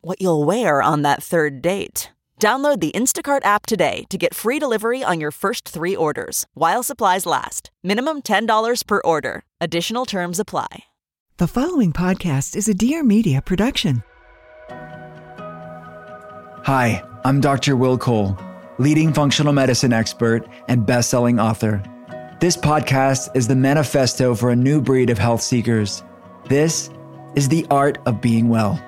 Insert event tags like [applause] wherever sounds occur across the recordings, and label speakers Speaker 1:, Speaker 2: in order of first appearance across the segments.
Speaker 1: what you'll wear on that third date. Download the Instacart app today to get free delivery on your first three orders while supplies last. Minimum $10 per order. Additional terms apply.
Speaker 2: The following podcast is a Dear Media production.
Speaker 3: Hi, I'm Dr. Will Cole, leading functional medicine expert and best-selling author. This podcast is the manifesto for a new breed of health seekers. This is the art of being well.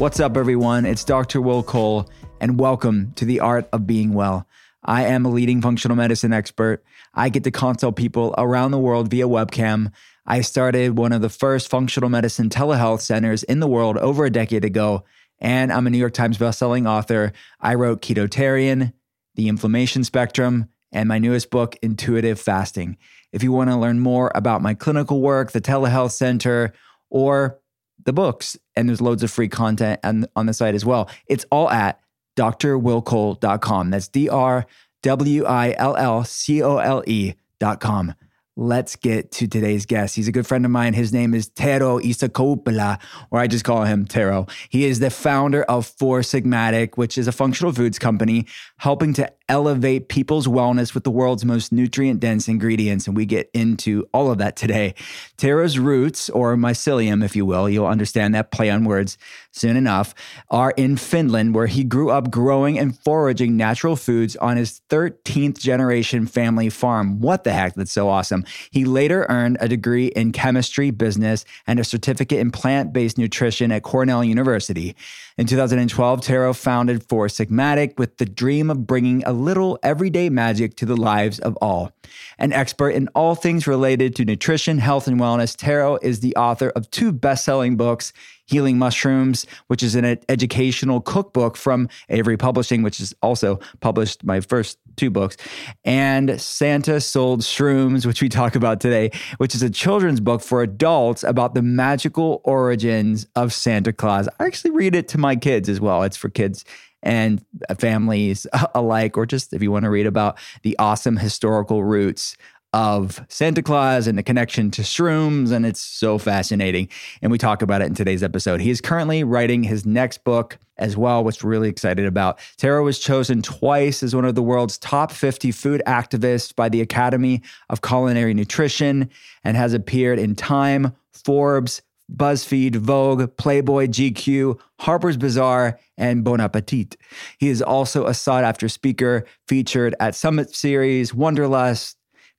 Speaker 3: What's up, everyone? It's Dr. Will Cole, and welcome to the Art of Being Well. I am a leading functional medicine expert. I get to consult people around the world via webcam. I started one of the first functional medicine telehealth centers in the world over a decade ago, and I'm a New York Times bestselling author. I wrote Ketotarian, The Inflammation Spectrum, and my newest book, Intuitive Fasting. If you want to learn more about my clinical work, the telehealth center, or the books, and there's loads of free content on, on the site as well. It's all at drwillcole.com. That's D R W I L L C O L E.com. Let's get to today's guest. He's a good friend of mine. His name is Tero Isokauppila, or I just call him Tero. He is the founder of Four Sigmatic, which is a functional foods company helping to elevate people's wellness with the world's most nutrient dense ingredients. And we get into all of that today. Tero's roots, or mycelium, if you will, you'll understand that play on words soon enough, are in Finland, where he grew up growing and foraging natural foods on his 13th generation family farm. What the heck? That's so awesome. He later earned a degree in chemistry, business, and a certificate in plant based nutrition at Cornell University. In 2012, Tero founded Four Sigmatic with the dream of bringing a little everyday magic to the lives of all. An expert in all things related to nutrition, health, and wellness, Tero is the author of two best selling books. Healing Mushrooms, which is an educational cookbook from Avery Publishing, which has also published my first two books, and Santa Sold Shrooms, which we talk about today, which is a children's book for adults about the magical origins of Santa Claus. I actually read it to my kids as well. It's for kids and uh, families [laughs] alike, or just if you want to read about the awesome historical roots of Santa Claus and the connection to shrooms. And it's so fascinating. And we talk about it in today's episode. He is currently writing his next book as well, which we're really excited about. Tero was chosen twice as one of the world's top 50 food activists by the Academy of Culinary Nutrition and has appeared in Time, Forbes, BuzzFeed, Vogue, Playboy, GQ, Harper's Bazaar, and Bon Appetit. He is also a sought after speaker featured at Summit Series, Wanderlust,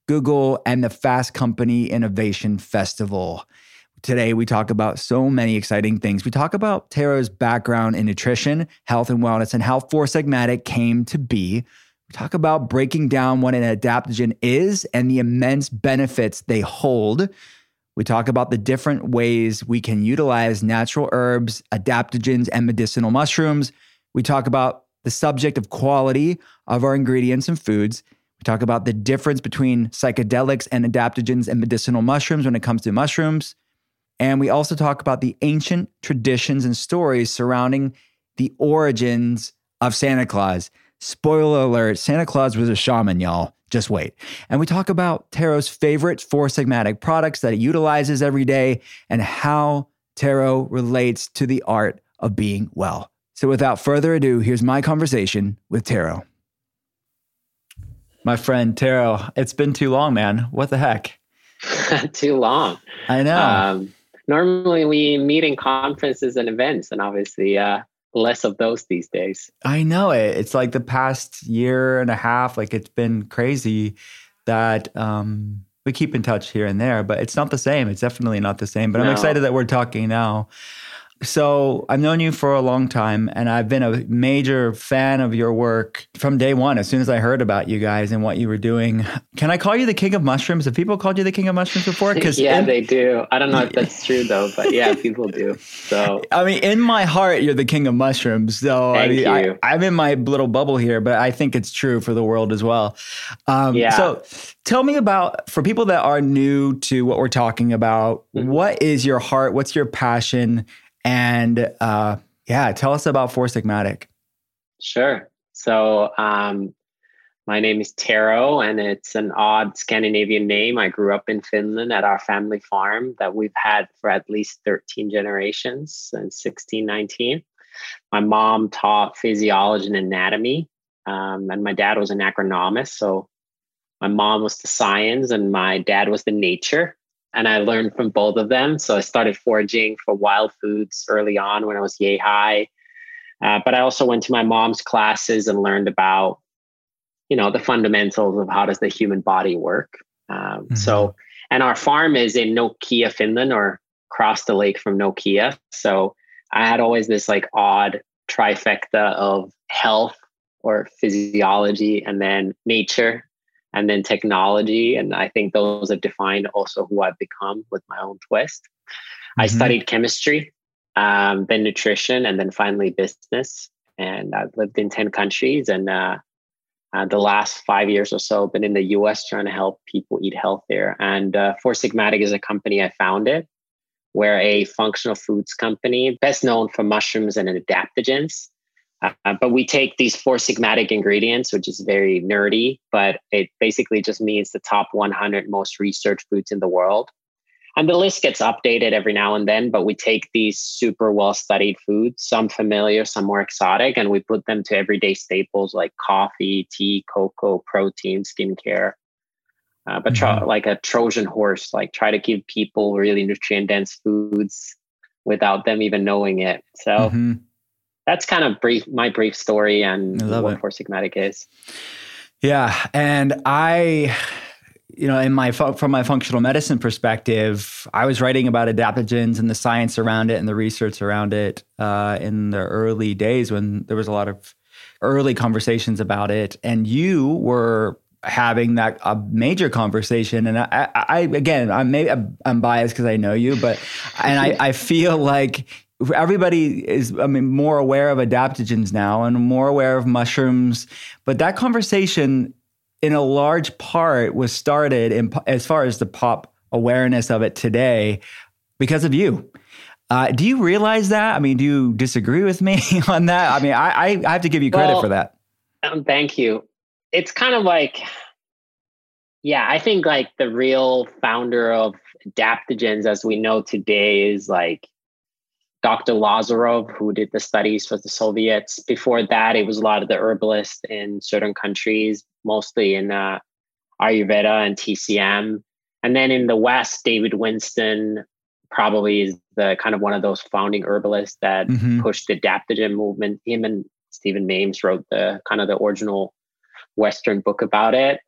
Speaker 3: Google, and the Fast Company Innovation Festival. Today, we talk about so many exciting things. We talk about Tero's background in nutrition, health, and wellness, and how Four Sigmatic came to be. We talk about breaking down what an adaptogen is and the immense benefits they hold. We talk about the different ways we can utilize natural herbs, adaptogens, and medicinal mushrooms. We talk about the subject of quality of our ingredients and foods. We talk about the difference between psychedelics and adaptogens and medicinal mushrooms when it comes to mushrooms. And we also talk about the ancient traditions and stories surrounding the origins of Santa Claus. Spoiler alert Santa Claus was a shaman, y'all. Just wait. And we talk about Tero's favorite Four Sigmatic products that he utilizes every day and how Tero relates to the art of being well. So without further ado, here's my conversation with Tero. My friend Tero, it's been too long, man. What the heck? [laughs]
Speaker 4: too long.
Speaker 3: I know. Um,
Speaker 4: normally we meet in conferences and events, and obviously uh, less of those these days.
Speaker 3: I know it. It's like the past year and a half, like it's been crazy that um, we keep in touch here and there, but it's not the same. It's definitely not the same. But no. I'm excited that we're talking now. So I've known you for a long time, and I've been a major fan of your work from day one. As soon as I heard about you guys and what you were doing, can I call you the king of mushrooms? Have people called you the king of mushrooms before?
Speaker 4: Because yeah, in, they do. I don't know if that's true though, but yeah, people do. So [laughs]
Speaker 3: I mean, in my heart, you're the king of mushrooms. So
Speaker 4: Thank
Speaker 3: I
Speaker 4: mean, you.
Speaker 3: I, am in my little bubble here, but I think it's true for the world as well. Um, yeah. So tell me about for people that are new to what we're talking about. Mm-hmm. What is your heart? What's your passion? And uh, yeah, tell us about Four Sigmatic.
Speaker 4: Sure. So um, my name is Tero, and it's an odd Scandinavian name. I grew up in Finland at our family farm that we've had for at least 13 generations since 1619. My mom taught physiology and anatomy, um, and my dad was an agronomist. So my mom was the science, and my dad was the nature and I learned from both of them. So I started foraging for wild foods early on when I was yay high. Uh, but I also went to my mom's classes and learned about, you know, the fundamentals of how does the human body work. Um, mm-hmm. So, and our farm is in Nokia, Finland, or across the lake from Nokia. So I had always this like odd trifecta of health or physiology and then nature and then technology. And I think those have defined also who I've become with my own twist. Mm-hmm. I studied chemistry, um, then nutrition, and then finally business. And I've lived in 10 countries. And uh, uh, the last five years or so, been in the US trying to help people eat healthier. And uh, Four Sigmatic is a company I founded. We're a functional foods company, best known for mushrooms and adaptogens. Uh, but we take these four sigmatic ingredients, which is very nerdy, but it basically just means the top 100 most researched foods in the world. And the list gets updated every now and then, but we take these super well studied foods, some familiar, some more exotic, and we put them to everyday staples like coffee, tea, cocoa, protein, skincare. Uh, but mm-hmm. like a Trojan horse, like try to give people really nutrient dense foods without them even knowing it. So, mm-hmm that's kind of brief my brief story and what it. Four Sigmatic is.
Speaker 3: Yeah, and I you know, in my from my functional medicine perspective, I was writing about adaptogens and the science around it and the research around it uh, in the early days when there was a lot of early conversations about it, and you were having that a major conversation. And I, I again, I'm maybe I'm biased because I know you, but and I, I feel like everybody is i mean more aware of adaptogens now and more aware of mushrooms but that conversation in a large part was started in, as far as the pop awareness of it today because of you. Uh, do you realize that? I mean do you disagree with me [laughs] on that? I mean i, I have to give you credit well, for that.
Speaker 4: um, thank you. It's kind of like yeah i think like the real founder of adaptogens as we know today is like Dr. Lazarev, who did the studies for the Soviets. Before that, it was a lot of the herbalists in certain countries, mostly in uh, Ayurveda and TCM. And then in the West, David Winston probably is the kind of one of those founding herbalists that mm-hmm. pushed the adaptogen movement. Him and Stephen Maimes wrote the kind of the original Western book about it.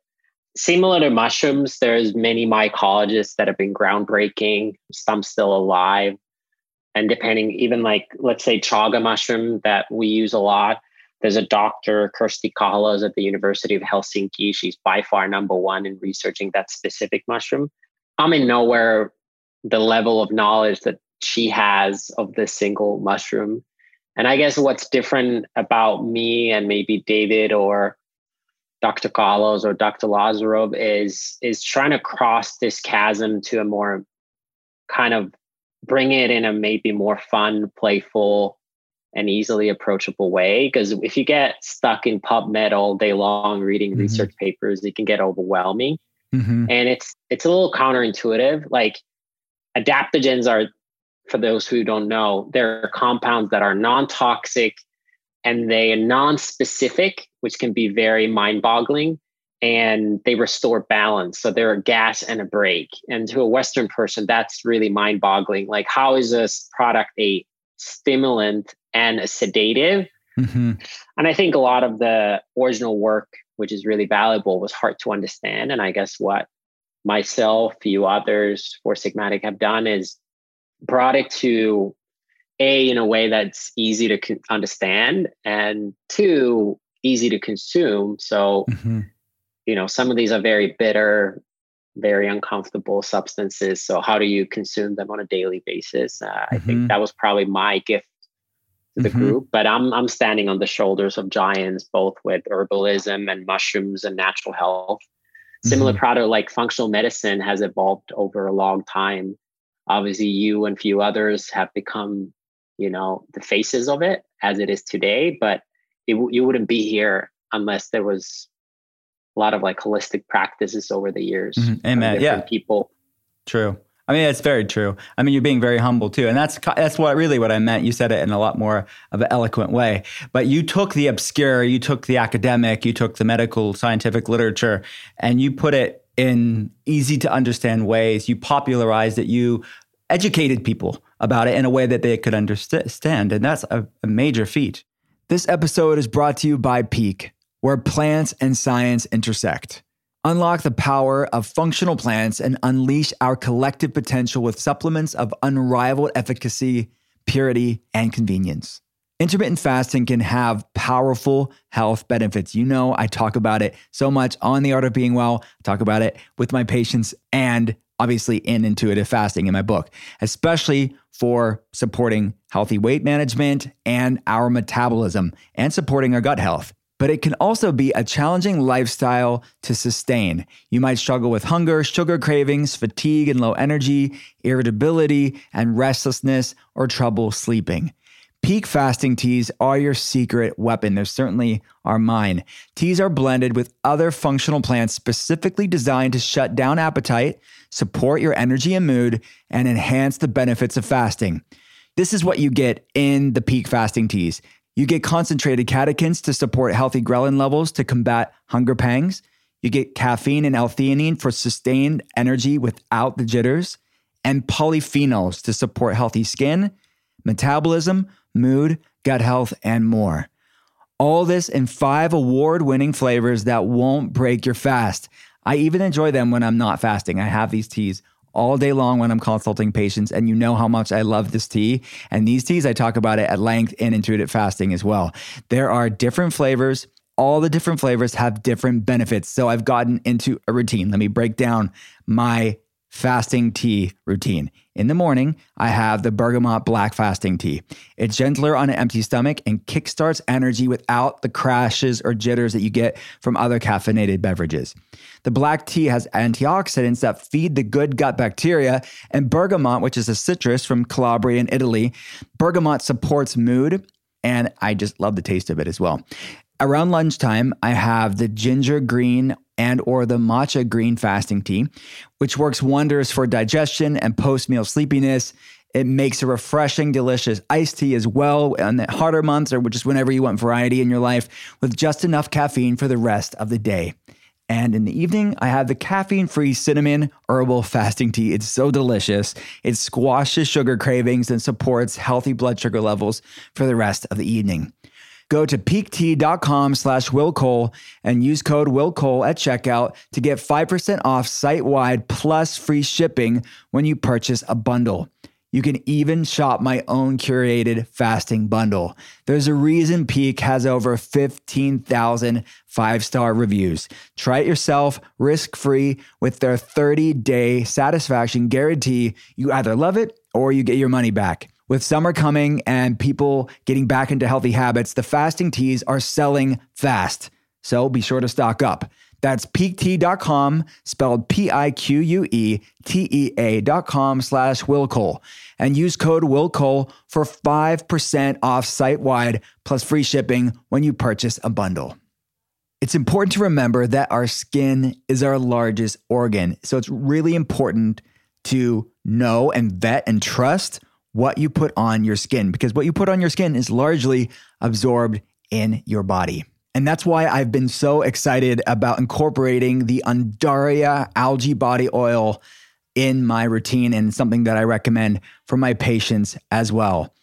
Speaker 4: Similar to mushrooms, there's many mycologists that have been groundbreaking, some still alive and depending even like let's say chaga mushroom that we use a lot there's a doctor Kirsti Kahalas at the University of Helsinki. She's by far number one in researching that specific mushroom. I'm in nowhere the level of knowledge that she has of this single mushroom. And I guess what's different about me and maybe David or Dr. Kahalas or Dr. Lazarev is is trying to cross this chasm to a more kind of bring it in a maybe more fun, playful, and easily approachable way. Because if you get stuck in PubMed all day long reading mm-hmm. research papers, it can get overwhelming. Mm-hmm. And it's it's a little counterintuitive. Like adaptogens are, for those who don't know, they're compounds that are non-toxic and they are non-specific, which can be very mind-boggling. And they restore balance. So they're a gas and a brake. And to a Western person, that's really mind boggling. Like, how is this product a stimulant and a sedative? Mm-hmm. And I think a lot of the original work, which is really valuable, was hard to understand. And I guess what myself, few others, Four Sigmatic have done is brought it to a in a way that's easy to con- understand, and two easy to consume. So, mm-hmm. You know, some of these are very bitter, very uncomfortable substances. So, how do you consume them on a daily basis? Uh, mm-hmm. I think mm-hmm. that was probably my gift to the mm-hmm. group. But I'm I'm standing on the shoulders of giants, both with herbalism and mushrooms and natural health. Similar mm-hmm. product like functional medicine has evolved over a long time. Obviously, you and few others have become, you know, the faces of it as it is today. But it, you wouldn't be here unless there was a lot of like holistic practices over the years.
Speaker 3: Mm-hmm. Amen. Yeah.
Speaker 4: People.
Speaker 3: True. I mean, it's very true. I mean, you're being very humble too, and that's that's what really what I meant. You said it in a lot more of an eloquent way. But you took the obscure, you took the academic, you took the medical scientific literature, and you put it in easy to understand ways. You popularized it. You educated people about it in a way that they could understand, and that's a, a major feat. This episode is brought to you by Pique, where plants and science intersect. Unlock the power of functional plants and unleash our collective potential with supplements of unrivaled efficacy, purity, and convenience. Intermittent fasting can have powerful health benefits. You know, I talk about it so much on The Art of Being Well. I talk about it with my patients and obviously in intuitive fasting in my book, especially for supporting healthy weight management and our metabolism and supporting our gut health but it can also be a challenging lifestyle to sustain. You might struggle with hunger, sugar cravings, fatigue and low energy, irritability and restlessness, or trouble sleeping. Pique fasting teas are your secret weapon. They certainly are mine. Teas are blended with other functional plants specifically designed to shut down appetite, support your energy and mood, and enhance the benefits of fasting. This is what you get in the Pique fasting teas. You get concentrated catechins to support healthy ghrelin levels to combat hunger pangs. You get caffeine and L-theanine for sustained energy without the jitters, and polyphenols to support healthy skin, metabolism, mood, gut health, and more. All this in five award winning flavors that won't break your fast. I even enjoy them when I'm not fasting. I have these teas all day long when I'm consulting patients. And you know how much I love this tea. And these teas, I talk about it at length in intuitive fasting as well. There are different flavors. All the different flavors have different benefits. So I've gotten into a routine. Let me break down my fasting tea routine. In the morning, I have the bergamot black fasting tea. It's gentler on an empty stomach and kickstarts energy without the crashes or jitters that you get from other caffeinated beverages. The black tea has antioxidants that feed the good gut bacteria, and bergamot, which is a citrus from Calabria in Italy, bergamot supports mood, and I just love the taste of it as well. Around lunchtime, I have the ginger green and or the matcha green fasting tea, which works wonders for digestion and post-meal sleepiness. It makes a refreshing, delicious iced tea as well in the harder months or just whenever you want variety in your life with just enough caffeine for the rest of the day. And in the evening, I have the caffeine free cinnamon herbal fasting tea. It's so delicious. It squashes sugar cravings and supports healthy blood sugar levels for the rest of the evening. Go to piquetea.com slash Will Cole and use code Will Cole at checkout to get 5% off site wide plus free shipping when you purchase a bundle. You can even shop my own curated fasting bundle. There's a reason Pique has over 15,000 five star reviews. Try it yourself risk free with their 30 day satisfaction guarantee. You either love it or you get your money back. With summer coming and people getting back into healthy habits, the fasting teas are selling fast. So be sure to stock up. That's piquetea.com, spelled P-I-Q-U-E-T-E-A dot com slash Will Cole. And use code Will Cole for 5% off site-wide plus free shipping when you purchase a bundle. It's important to remember that our skin is our largest organ. So it's really important to know and vet and trust what you put on your skin because what you put on your skin is largely absorbed in your body. And that's why I've been so excited about incorporating the Undaria algae body oil in my routine and something that I recommend for my patients as well.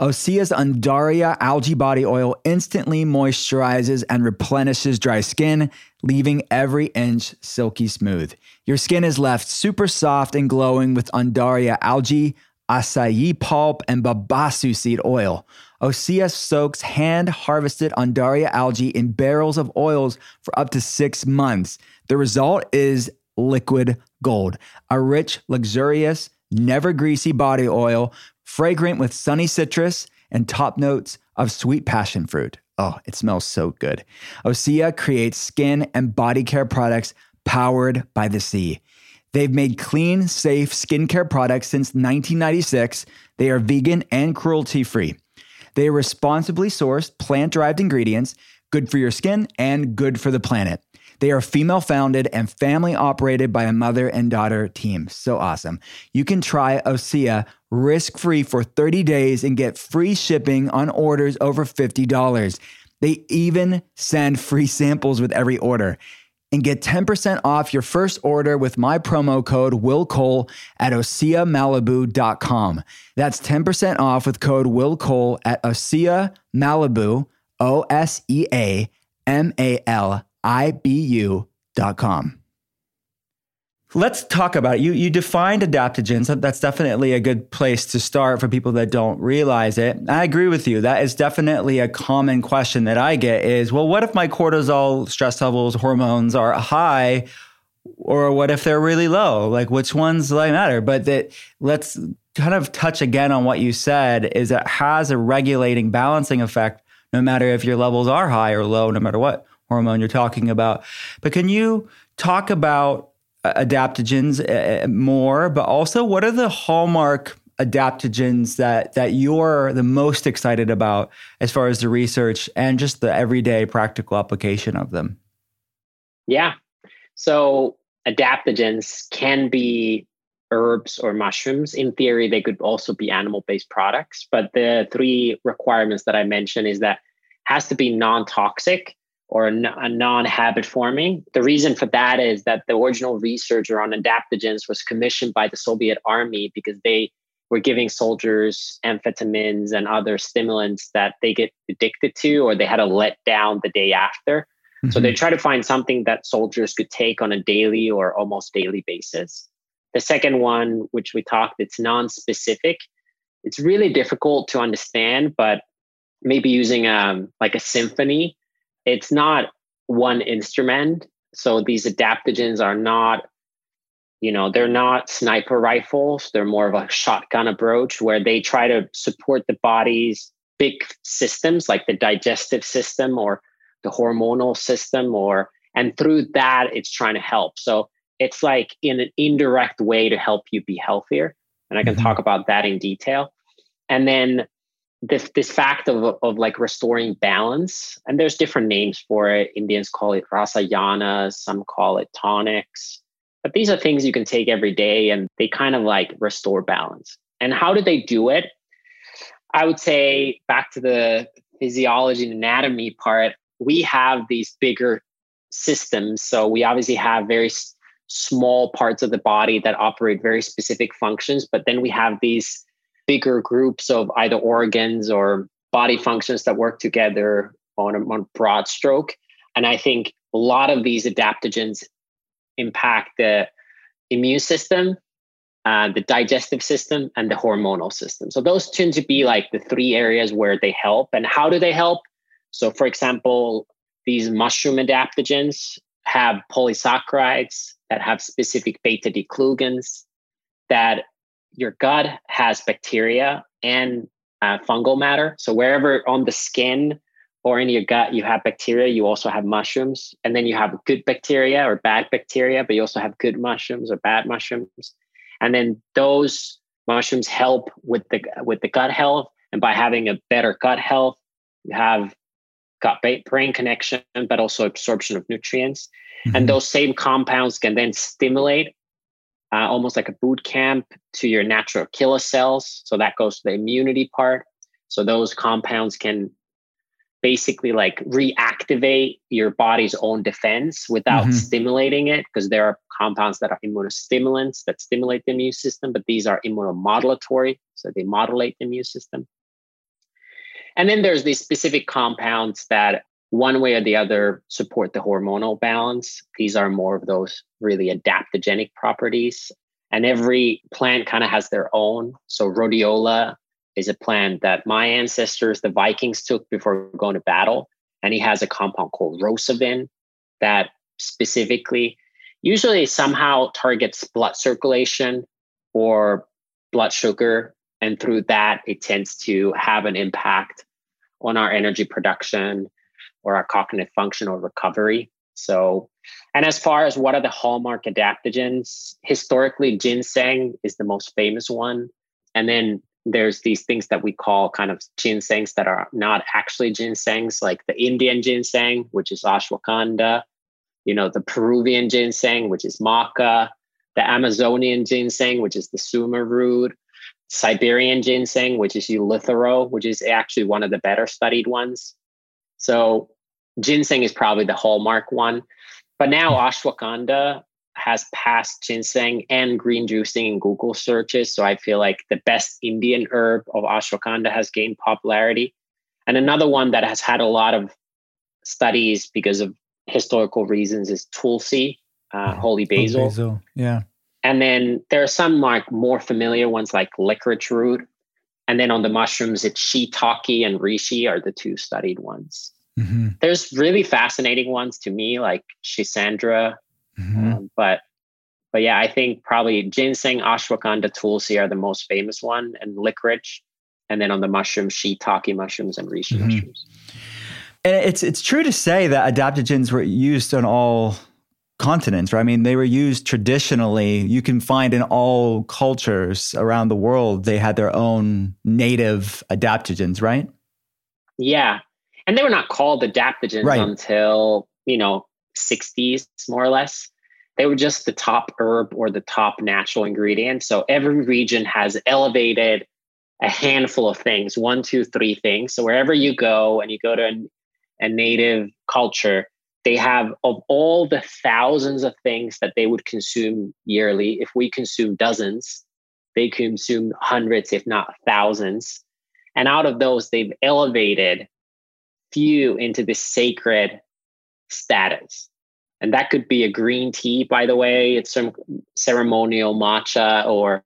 Speaker 3: Osea's Undaria algae body oil instantly moisturizes and replenishes dry skin, leaving every inch silky smooth. Your skin is left super soft and glowing with Undaria algae, acai pulp, and babassu seed oil. Osea soaks hand harvested Undaria algae in barrels of oils for up to six months. The result is liquid gold, a rich, luxurious, never greasy body oil fragrant with sunny citrus and top notes of sweet passion fruit. Oh, it smells so good. Osea creates skin and body care products powered by the sea. They've made clean, safe skincare products since 1996. They are vegan and cruelty free. They are responsibly sourced plant derived ingredients, good for your skin and good for the planet. They are female founded and family operated by a mother and daughter team. So awesome. You can try Osea risk free for 30 days and get free shipping on orders over $50. They even send free samples with every order. And get 10% off your first order with my promo code Will Cole at OseaMalibu.com. That's 10% off with code Will Cole at Osea Malibu, O S E A M A L I B U.com. Let's talk about it. You you defined adaptogens. That's definitely a good place to start for people that don't realize it. I agree with you. That is definitely a common question that I get is, well, what if my cortisol stress levels, hormones are high or what if they're really low? Like which ones like matter? But that let's kind of touch again on what you said is it has a regulating balancing effect no matter if your levels are high or low no matter what hormone you're talking about. But can you talk about adaptogens uh, uh, more, but also what are the hallmark adaptogens that that you're the most excited about as far as the research and just the everyday practical application of them?
Speaker 4: Yeah. So adaptogens can be herbs or mushrooms. In theory, they could also be animal-based products, but the three requirements that I mentioned is that has to be non-toxic, or a, non-habit forming. The reason for that is that the original researcher on adaptogens was commissioned by the Soviet army because they were giving soldiers amphetamines and other stimulants that they get addicted to or they had to let down the day after. Mm-hmm. So they mm-hmm. try to find something that soldiers could take on a daily or almost daily basis. The second one, which we talked, it's non-specific. It's really difficult to understand, but maybe using um, like a symphony it's not one instrument. So these adaptogens are not, you know, they're not sniper rifles. They're more of a shotgun approach where they try to support the body's big systems like the digestive system or the hormonal system or and through that it's trying to help. So it's like in an indirect way to help you be healthier. And I can mm-hmm. talk about that in detail. And then this this fact of of like restoring balance and there's different names for it. Indians call it rasayana some call it tonics. But these are things you can take every day and they kind of like restore balance. And how do they do it? I would say back to the physiology and anatomy part we have these bigger systems. So we obviously have very small parts of the body that operate very specific functions but then we have these bigger groups of either organs or body functions that work together on a, on broad stroke. And I think a lot of these adaptogens impact the immune system, uh, the digestive system, and the hormonal system. So those tend to be like the three areas where they help. And how do they help? So, for example, these mushroom adaptogens have polysaccharides that have specific beta D-glucans that your gut has bacteria and uh, fungal matter. So wherever on the skin or in your gut you have bacteria, you also have mushrooms, and then you have good bacteria or bad bacteria, but you also have good mushrooms or bad mushrooms, and then those mushrooms help with the with the gut health. And by having a better gut health, you have gut brain connection, but also absorption of nutrients. Mm-hmm. And those same compounds can then stimulate uh, almost like a boot camp to your natural killer cells. So that goes to the immunity part. So those compounds can basically like reactivate your body's own defense without mm-hmm. stimulating it because there are compounds that are immunostimulants that stimulate the immune system but these are immunomodulatory so they modulate the immune system and then there's these specific compounds that one way or the other support the hormonal balance these are more of those really adaptogenic properties and every plant kind of has their own so rhodiola is a plant that my ancestors, the Vikings, took before going to battle. And he has a compound called rosavin that specifically, usually somehow targets blood circulation or blood sugar. And through that, it tends to have an impact on our energy production or our cognitive function or recovery. So, and as far as what are the hallmark adaptogens, historically, ginseng is the most famous one. And then there's these things that we call kind of ginsengs that are not actually ginsengs, like the Indian ginseng, which is ashwagandha, you know, the Peruvian ginseng, which is maca, the Amazonian ginseng, which is the suma root, Siberian ginseng, which is eleuthero, which is actually one of the better studied ones. So ginseng is probably the hallmark one. But now ashwagandha has passed ginseng and green juicing in Google searches. So I feel like the best Indian herb of ashwagandha has gained popularity. And another one that has had a lot of studies because of historical reasons is tulsi, uh, holy basil. Holy basil.
Speaker 3: Yeah.
Speaker 4: And then there are some like more familiar ones like licorice root. And then on the mushrooms, it's shiitake and reishi are the two studied ones. Mm-hmm. There's really fascinating ones to me, like Schisandra. Mm-hmm. Um, but but yeah, I think probably ginseng, ashwagandha, tulsi are the most famous one, and licorice, and then on the mushrooms, shiitake mushrooms and reishi mm-hmm. mushrooms.
Speaker 3: And it's it's true to say that adaptogens were used on all continents, right? I mean, they were used traditionally. You can find in all cultures around the world, they had their own native adaptogens, right?
Speaker 4: Yeah. And they were not called adaptogens right. until, you know, 60s, more or less. They were just the top herb or the top natural ingredient. So every region has elevated a handful of things one, two, three things. So wherever you go and you go to a, a native culture, they have of all the thousands of things that they would consume yearly. If we consume dozens, they consume hundreds, if not thousands. And out of those, they've elevated few into this sacred status. And that could be a green tea, by the way. It's some ceremonial matcha or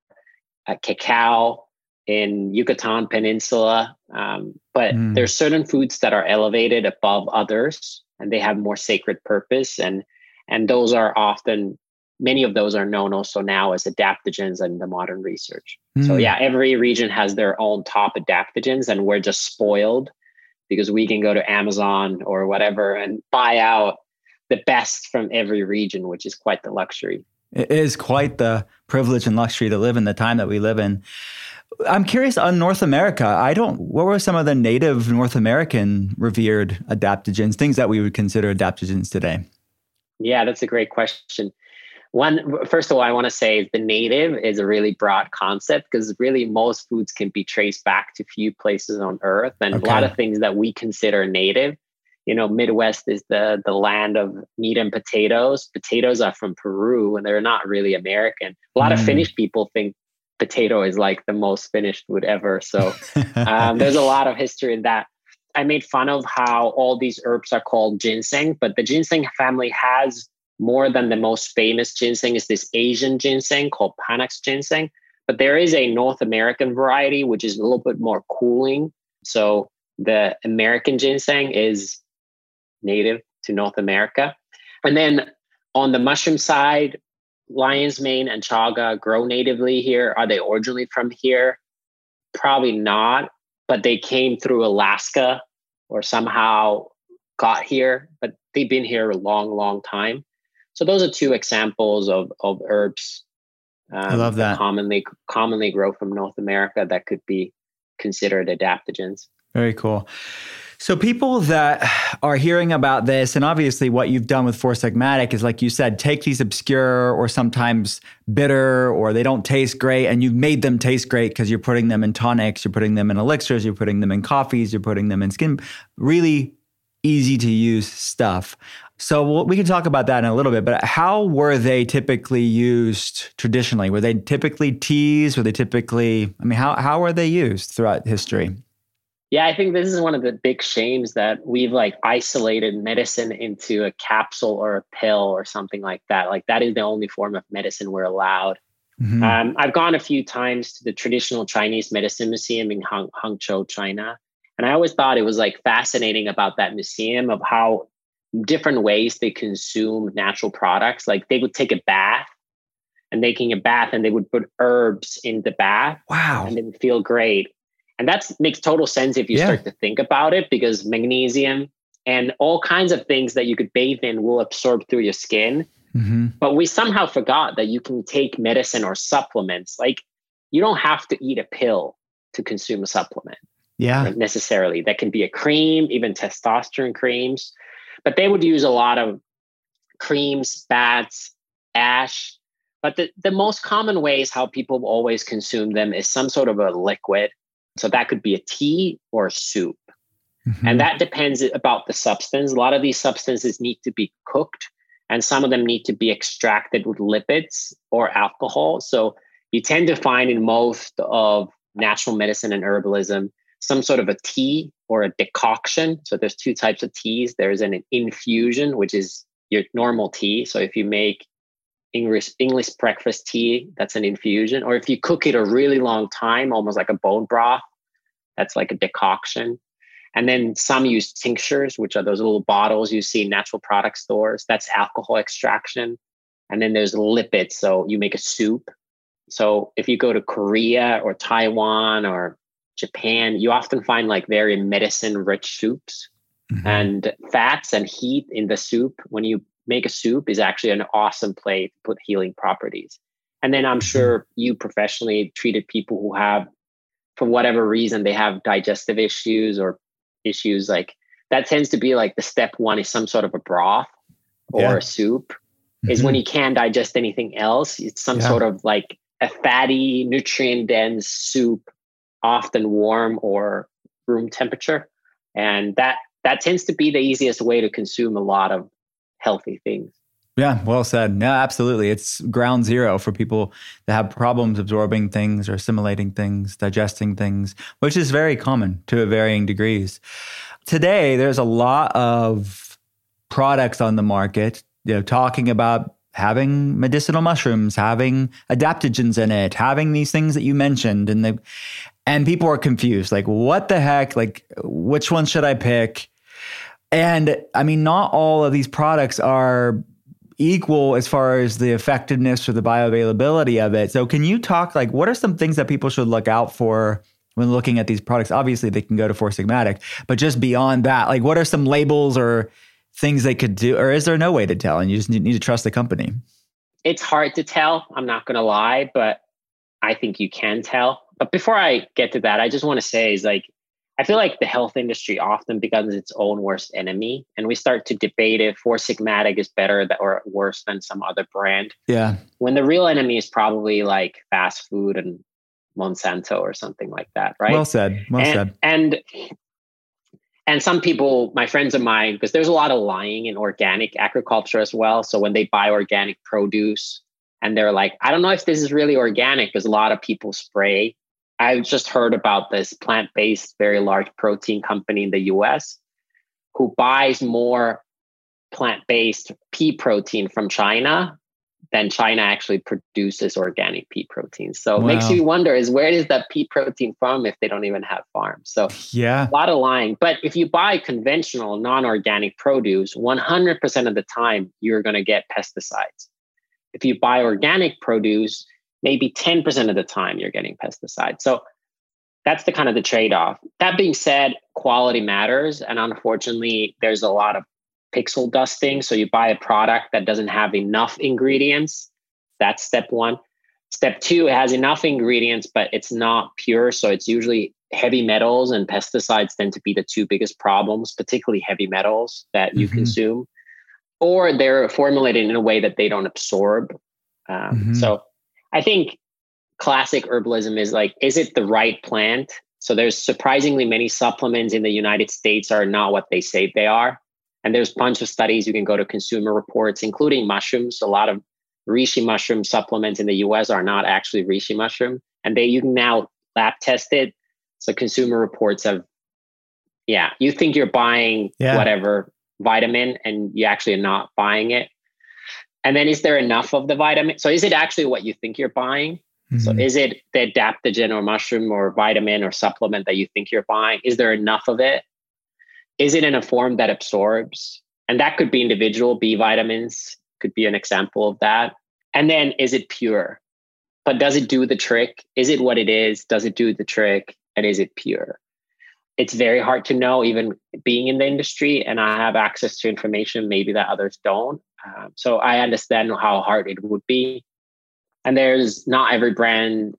Speaker 4: a cacao in Yucatan Peninsula. Um, but mm. there's certain foods that are elevated above others, and they have more sacred purpose. And and those are often many of those are known also now as adaptogens in the modern research. Mm. So yeah, every region has their own top adaptogens, and we're just spoiled because we can go to Amazon or whatever and buy out the best from every region, which is quite the luxury.
Speaker 3: It is quite the privilege and luxury to live in the time that we live in. I'm curious on North America. I don't. What were some of the native North American revered adaptogens, things that we would consider adaptogens today?
Speaker 4: Yeah, that's a great question. One, first of all, I want to say the native is a really broad concept because really most foods can be traced back to few places on Earth, and okay. a lot of things that we consider native. You know, Midwest is the the land of meat and potatoes. Potatoes are from Peru, and they're not really American. A lot mm. of Finnish people think potato is like the most Finnish food ever. So [laughs] um, there's a lot of history in that. I made fun of how all these herbs are called ginseng, but the ginseng family has more than the most famous ginseng is this Asian ginseng called Panax ginseng. But there is a North American variety, which is a little bit more cooling. So the American ginseng is native to North America. And then on the mushroom side, lion's mane and chaga grow natively here. Are they originally from here? Probably not, but they came through Alaska or somehow got here, but they've been here a long, long time. So those are two examples of of herbs.
Speaker 3: Um, I love that.
Speaker 4: that. Commonly commonly grow from North America that could be considered adaptogens.
Speaker 3: Very cool. So people that are hearing about this, and obviously what you've done with Four Sigmatic is like you said, take these obscure or sometimes bitter or they don't taste great, and you've made them taste great because you're putting them in tonics, you're putting them in elixirs, you're putting them in coffees, you're putting them in skin. Really easy to use stuff. So we can talk about that in a little bit, but how were they typically used traditionally? Were they typically teas? Were they typically, I mean, how, how were they used throughout history?
Speaker 4: Yeah, I think this is one of the big shames that we've like isolated medicine into a capsule or a pill or something like that. Like that is the only form of medicine we're allowed. Mm-hmm. Um, I've gone a few times to the traditional Chinese medicine museum in Hang- Hangzhou, China, and I always thought it was like fascinating about that museum of how different ways they consume natural products. Like they would take a bath and making a bath and they would put herbs in the bath.
Speaker 3: Wow.
Speaker 4: And it would feel great. And that makes total sense if you yeah. start to think about it because magnesium and all kinds of things that you could bathe in will absorb through your skin. Mm-hmm. But we somehow forgot that you can take medicine or supplements. Like you don't have to eat a pill to consume a supplement.
Speaker 3: Yeah.
Speaker 4: Necessarily. That can be a cream, even testosterone creams. But they would use a lot of creams, bats, ash. But the, the most common ways how people always consume them is some sort of a liquid so that could be a tea or a soup. Mm-hmm. And that depends about the substance. A lot of these substances need to be cooked, and some of them need to be extracted with lipids or alcohol. So you tend to find in most of natural medicine and herbalism some sort of a tea or a decoction. So there's two types of teas. There's an infusion, which is your normal tea. So if you make English English breakfast tea, that's an infusion. Or if you cook it a really long time, almost like a bone broth, that's like a decoction. And then some use tinctures, which are those little bottles you see in natural product stores. That's alcohol extraction. And then there's lipids. So you make a soup. So if you go to Korea or Taiwan or Japan, you often find like very medicine rich soups. Mm-hmm. And fats and heat in the soup, when you make a soup, is actually an awesome play to put healing properties. And then I'm mm-hmm. sure you professionally treated people who have for whatever reason they have digestive issues or issues like that tends to be like the step one is some sort of a broth or yeah. a soup mm-hmm. is when mm-hmm. you can't digest anything else it's some yeah. sort of like a fatty nutrient dense soup often warm or room temperature and that that tends to be the easiest way to consume a lot of healthy things
Speaker 3: yeah, well said. No, absolutely. It's ground zero for people that have problems absorbing things or assimilating things, digesting things, which is very common to varying degrees. Today, there's a lot of products on the market, you know, talking about having medicinal mushrooms, having adaptogens in it, having these things that you mentioned and the and people are confused like what the heck, like which one should I pick? And I mean not all of these products are equal as far as the effectiveness or the bioavailability of it. So can you talk like what are some things that people should look out for when looking at these products? Obviously they can go to Four Sigmatic, but just beyond that, like what are some labels or things they could do or is there no way to tell and you just need, to trust the company?
Speaker 4: It's hard to tell, I'm not going to lie, but I think you can tell. But before I get to that, I just want to say is like I feel like the health industry often becomes its own worst enemy, and we start to debate if Four Sigmatic is better or worse than some other brand.
Speaker 3: Yeah.
Speaker 4: When the real enemy is probably like fast food and Monsanto or something like that, right?
Speaker 3: Well said. Well
Speaker 4: and,
Speaker 3: said.
Speaker 4: And and some people, my friends of mine, because there's a lot of lying in organic agriculture as well. So when they buy organic produce and they're like, I don't know if this is really organic, because a lot of people spray I just heard about this plant based, very large protein company in the US who buys more plant based pea protein from China than China actually produces organic pea protein. So wow. it makes you wonder is where is that pea protein from if they don't even have farms? So
Speaker 3: yeah,
Speaker 4: a lot of lying. But if you buy conventional non-organic produce, 100% of the time you're going to get pesticides. If you buy organic produce, maybe 10% of the time you're getting pesticides. So that's the kind of the trade-off. That being said, quality matters. And unfortunately, there's a lot of pixie dusting. So you buy a product that doesn't have enough ingredients. That's step one. Step two, it has enough ingredients, but it's not pure. So it's usually heavy metals and pesticides tend to be the two biggest problems, particularly heavy metals that you mm-hmm. consume, or they're formulated in a way that they don't absorb. Um, mm-hmm. So I think classic herbalism is like, is it the right plant? So there's surprisingly many supplements in the United States are not what they say they are. And there's a bunch of studies you can go to consumer reports, including mushrooms. A lot of reishi mushroom supplements in the US are not actually reishi mushroom. And they you can now lab test it. So consumer reports have yeah, you think you're buying yeah. whatever vitamin and you actually are not buying it. And then is there enough of the vitamin? So is it actually what you think you're buying? Mm-hmm. So is it the adaptogen or mushroom or vitamin or supplement that you think you're buying? Is there enough of it? Is it in a form that absorbs? And that could be individual B vitamins, could be an example of that. And then is it pure? But does it do the trick? Is it what it is? Does it do the trick? And is it pure? It's very hard to know, even being in the industry, and I have access to information maybe that others don't. Um, so I understand how hard it would be. And there's not every brand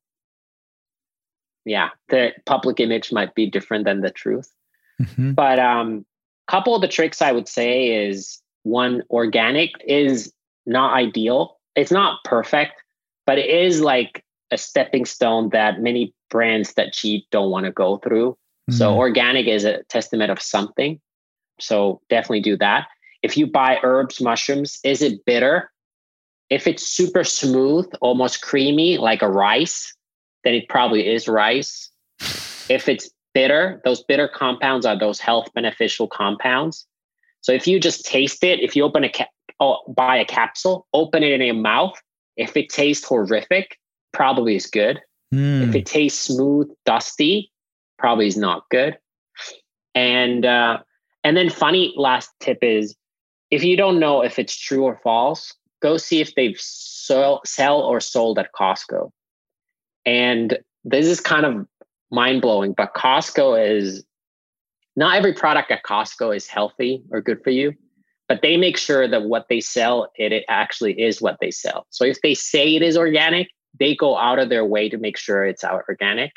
Speaker 4: yeah the public image might be different than the truth. Mm-hmm. but um couple of the tricks i would say is one organic is not ideal. It's not perfect but it is like a stepping stone that many brands that cheat don't want to go through. Mm-hmm. so organic is a testament of something. So definitely do that if you buy herbs mushrooms is it bitter if it's super smooth, almost creamy, like a rice, then it probably is rice. [sighs] if it's bitter, those bitter compounds are those health beneficial compounds. So if you just taste it, if you open a cap, oh, buy a capsule, open it in your mouth, if it tastes horrific, probably is good. Mm. If it tastes smooth, dusty, probably is not good. And uh, and then funny last tip is if you don't know if it's true or false, go see if they've sell, sell or sold at Costco. And this is kind of mind blowing, but Costco is not every product at Costco is healthy or good for you, but they make sure that what they sell, it, it actually is what they sell. So if they say it is organic, they go out of their way to make sure it's organic,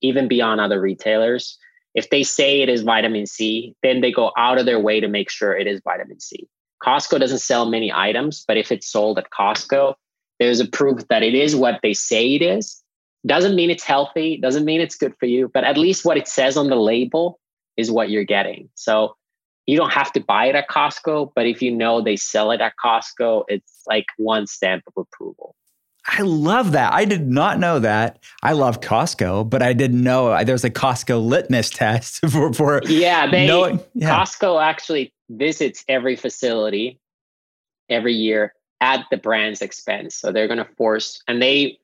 Speaker 4: even beyond other retailers. If they say it is vitamin C, then they go out of their way to make sure it is vitamin C. Costco doesn't sell many items, but if it's sold at Costco, there's a proof that it is what they say it is. Doesn't mean it's healthy, doesn't mean it's good for you, but at least what it says on the label is what you're getting. So you don't have to buy it at Costco, but if you know they sell it at Costco, it's like one stamp of approval.
Speaker 3: I love that. I did not know that. I love Costco, but I didn't know uh, there's a Costco litmus [laughs] test for for
Speaker 4: yeah. They knowing, yeah. Costco actually visits every facility every year at the brand's expense. So they're going to force, and they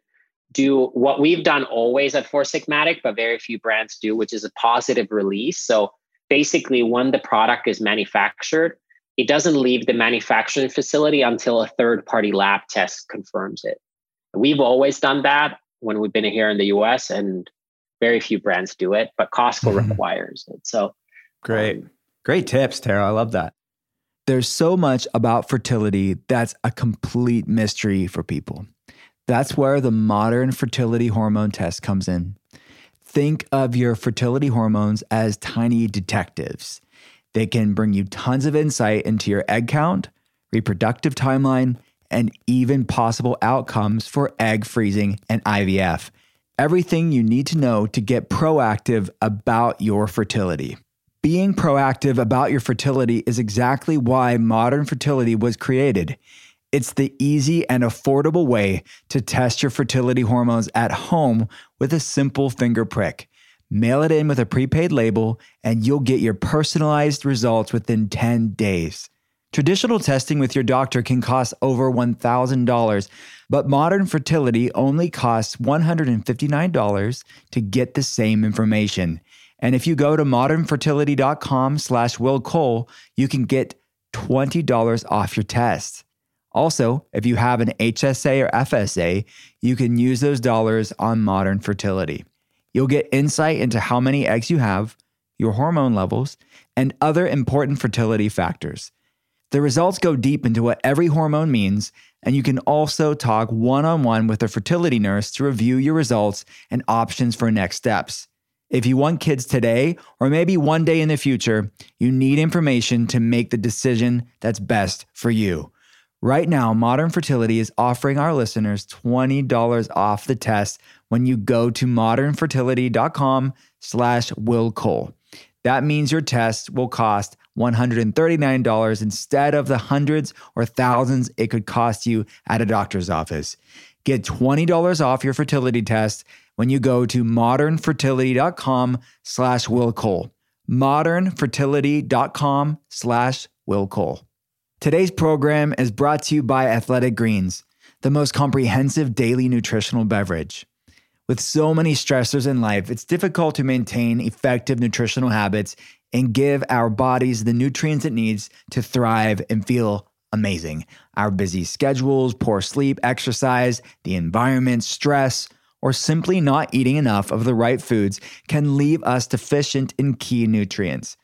Speaker 4: do what we've done always at Four Sigmatic, but very few brands do, which is a positive release. So basically, when the product is manufactured, it doesn't leave the manufacturing facility until a third party lab test confirms it. We've always done that when we've been here in the US, and very few brands do it, but Costco mm-hmm. requires it. So
Speaker 3: great. Um, Great tips, Tero. I love that. There's so much about fertility that's a complete mystery for people. That's where the modern fertility hormone test comes in. Think of your fertility hormones as tiny detectives. They can bring you tons of insight into your egg count, reproductive timeline, and even possible outcomes for egg freezing and IVF. Everything you need to know to get proactive about your fertility. Being proactive about your fertility is exactly why modern fertility was created. It's the easy and affordable way to test your fertility hormones at home with a simple finger prick. Mail it in with a prepaid label, and you'll get your personalized results within 10 days. Traditional testing with your doctor can cost over $1,000, but modern fertility only costs $159 to get the same information. And if you go to modernfertility.com slash Will Cole, you can get $20 off your test. Also, if you have an HSA or FSA, you can use those dollars on modern fertility. You'll get insight into how many eggs you have, your hormone levels, and other important fertility factors. The results go deep into what every hormone means, and you can also talk one on one with a fertility nurse to review your results and options for next steps. If you want kids today, or maybe one day in the future, you need information to make the decision that's best for you. Right now, Modern Fertility is offering our listeners $20 off the test when you go to modernfertility.com slash Will Cole. That means your test will cost $139 instead of the hundreds or thousands it could cost you at a doctor's office. Get $20 off your fertility test when you go to modernfertility.com slash Will Cole. Modernfertility.com slash Will Cole. Today's program is brought to you by Athletic Greens, the most comprehensive daily nutritional beverage. With so many stressors in life, it's difficult to maintain effective nutritional habits and give our bodies the nutrients it needs to thrive and feel amazing. Our busy schedules, poor sleep, exercise, the environment, stress, or simply not eating enough of the right foods can leave us deficient in key nutrients.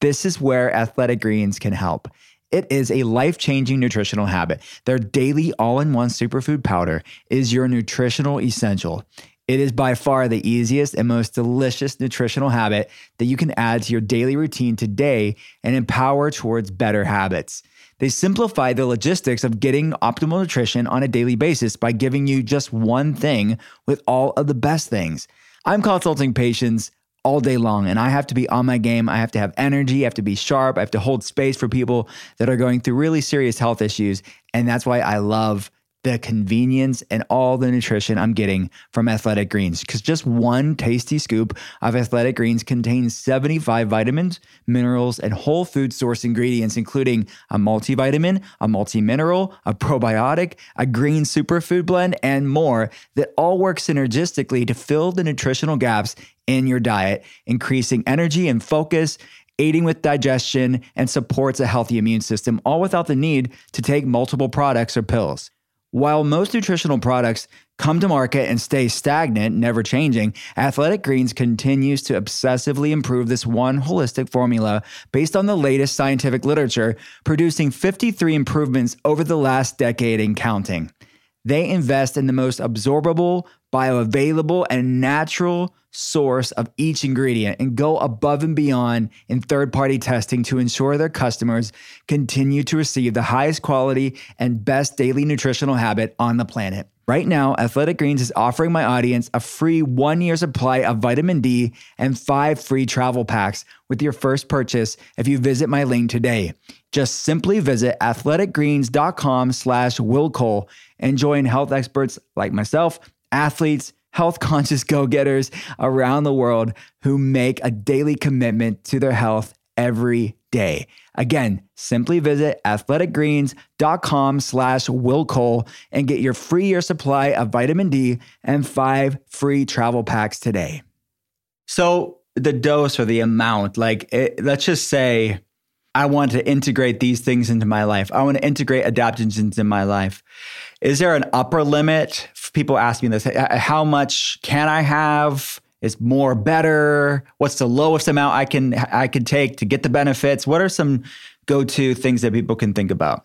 Speaker 3: This is where Athletic Greens can help. It is a life changing nutritional habit. Their daily all in one superfood powder is your nutritional essential. It is by far the easiest and most delicious nutritional habit that you can add to your daily routine today and empower towards better habits. They simplify the logistics of getting optimal nutrition on a daily basis by giving you just one thing with all of the best things. I'm consulting patients all day long and I have to be on my game. I have to have energy, I have to be sharp, I have to hold space for people that are going through really serious health issues. And that's why I love the convenience and all the nutrition I'm getting from Athletic Greens. Because just one tasty scoop of Athletic Greens contains 75 vitamins, minerals, and whole food source ingredients, including a multivitamin, a multimineral, a probiotic, a green superfood blend, and more that all work synergistically to fill the nutritional gaps in your diet, increasing energy and focus aiding with digestion, and supports a healthy immune system, all without the need to take multiple products or pills. While most nutritional products come to market and stay stagnant, never changing, Athletic Greens continues to obsessively improve this one holistic formula based on the latest scientific literature, producing 53 improvements over the last decade and counting. They invest in the most absorbable, bioavailable, and natural source of each ingredient and go above and beyond in third party testing to ensure their customers continue to receive the highest quality and best daily nutritional habit on the planet. Right now, Athletic Greens is offering my audience a free one year supply of vitamin D and five free travel packs with your first purchase if you visit my link today. Just simply visit athleticgreens.com slash willcole and join health experts like myself, athletes, health conscious go getters around the world who make a daily commitment to their health every day. Again, simply visit athleticgreens.com slash willcole and get your free year supply of vitamin D and five free travel packs today. So the dose or the amount, like it, let's just say I want to integrate these things into my life. I want to integrate adaptogens into my life. Is there an upper limit? People ask me this. How much can I have? Is more better? What's the lowest amount I can I can take to get the benefits? What are some go-to things that people can think about?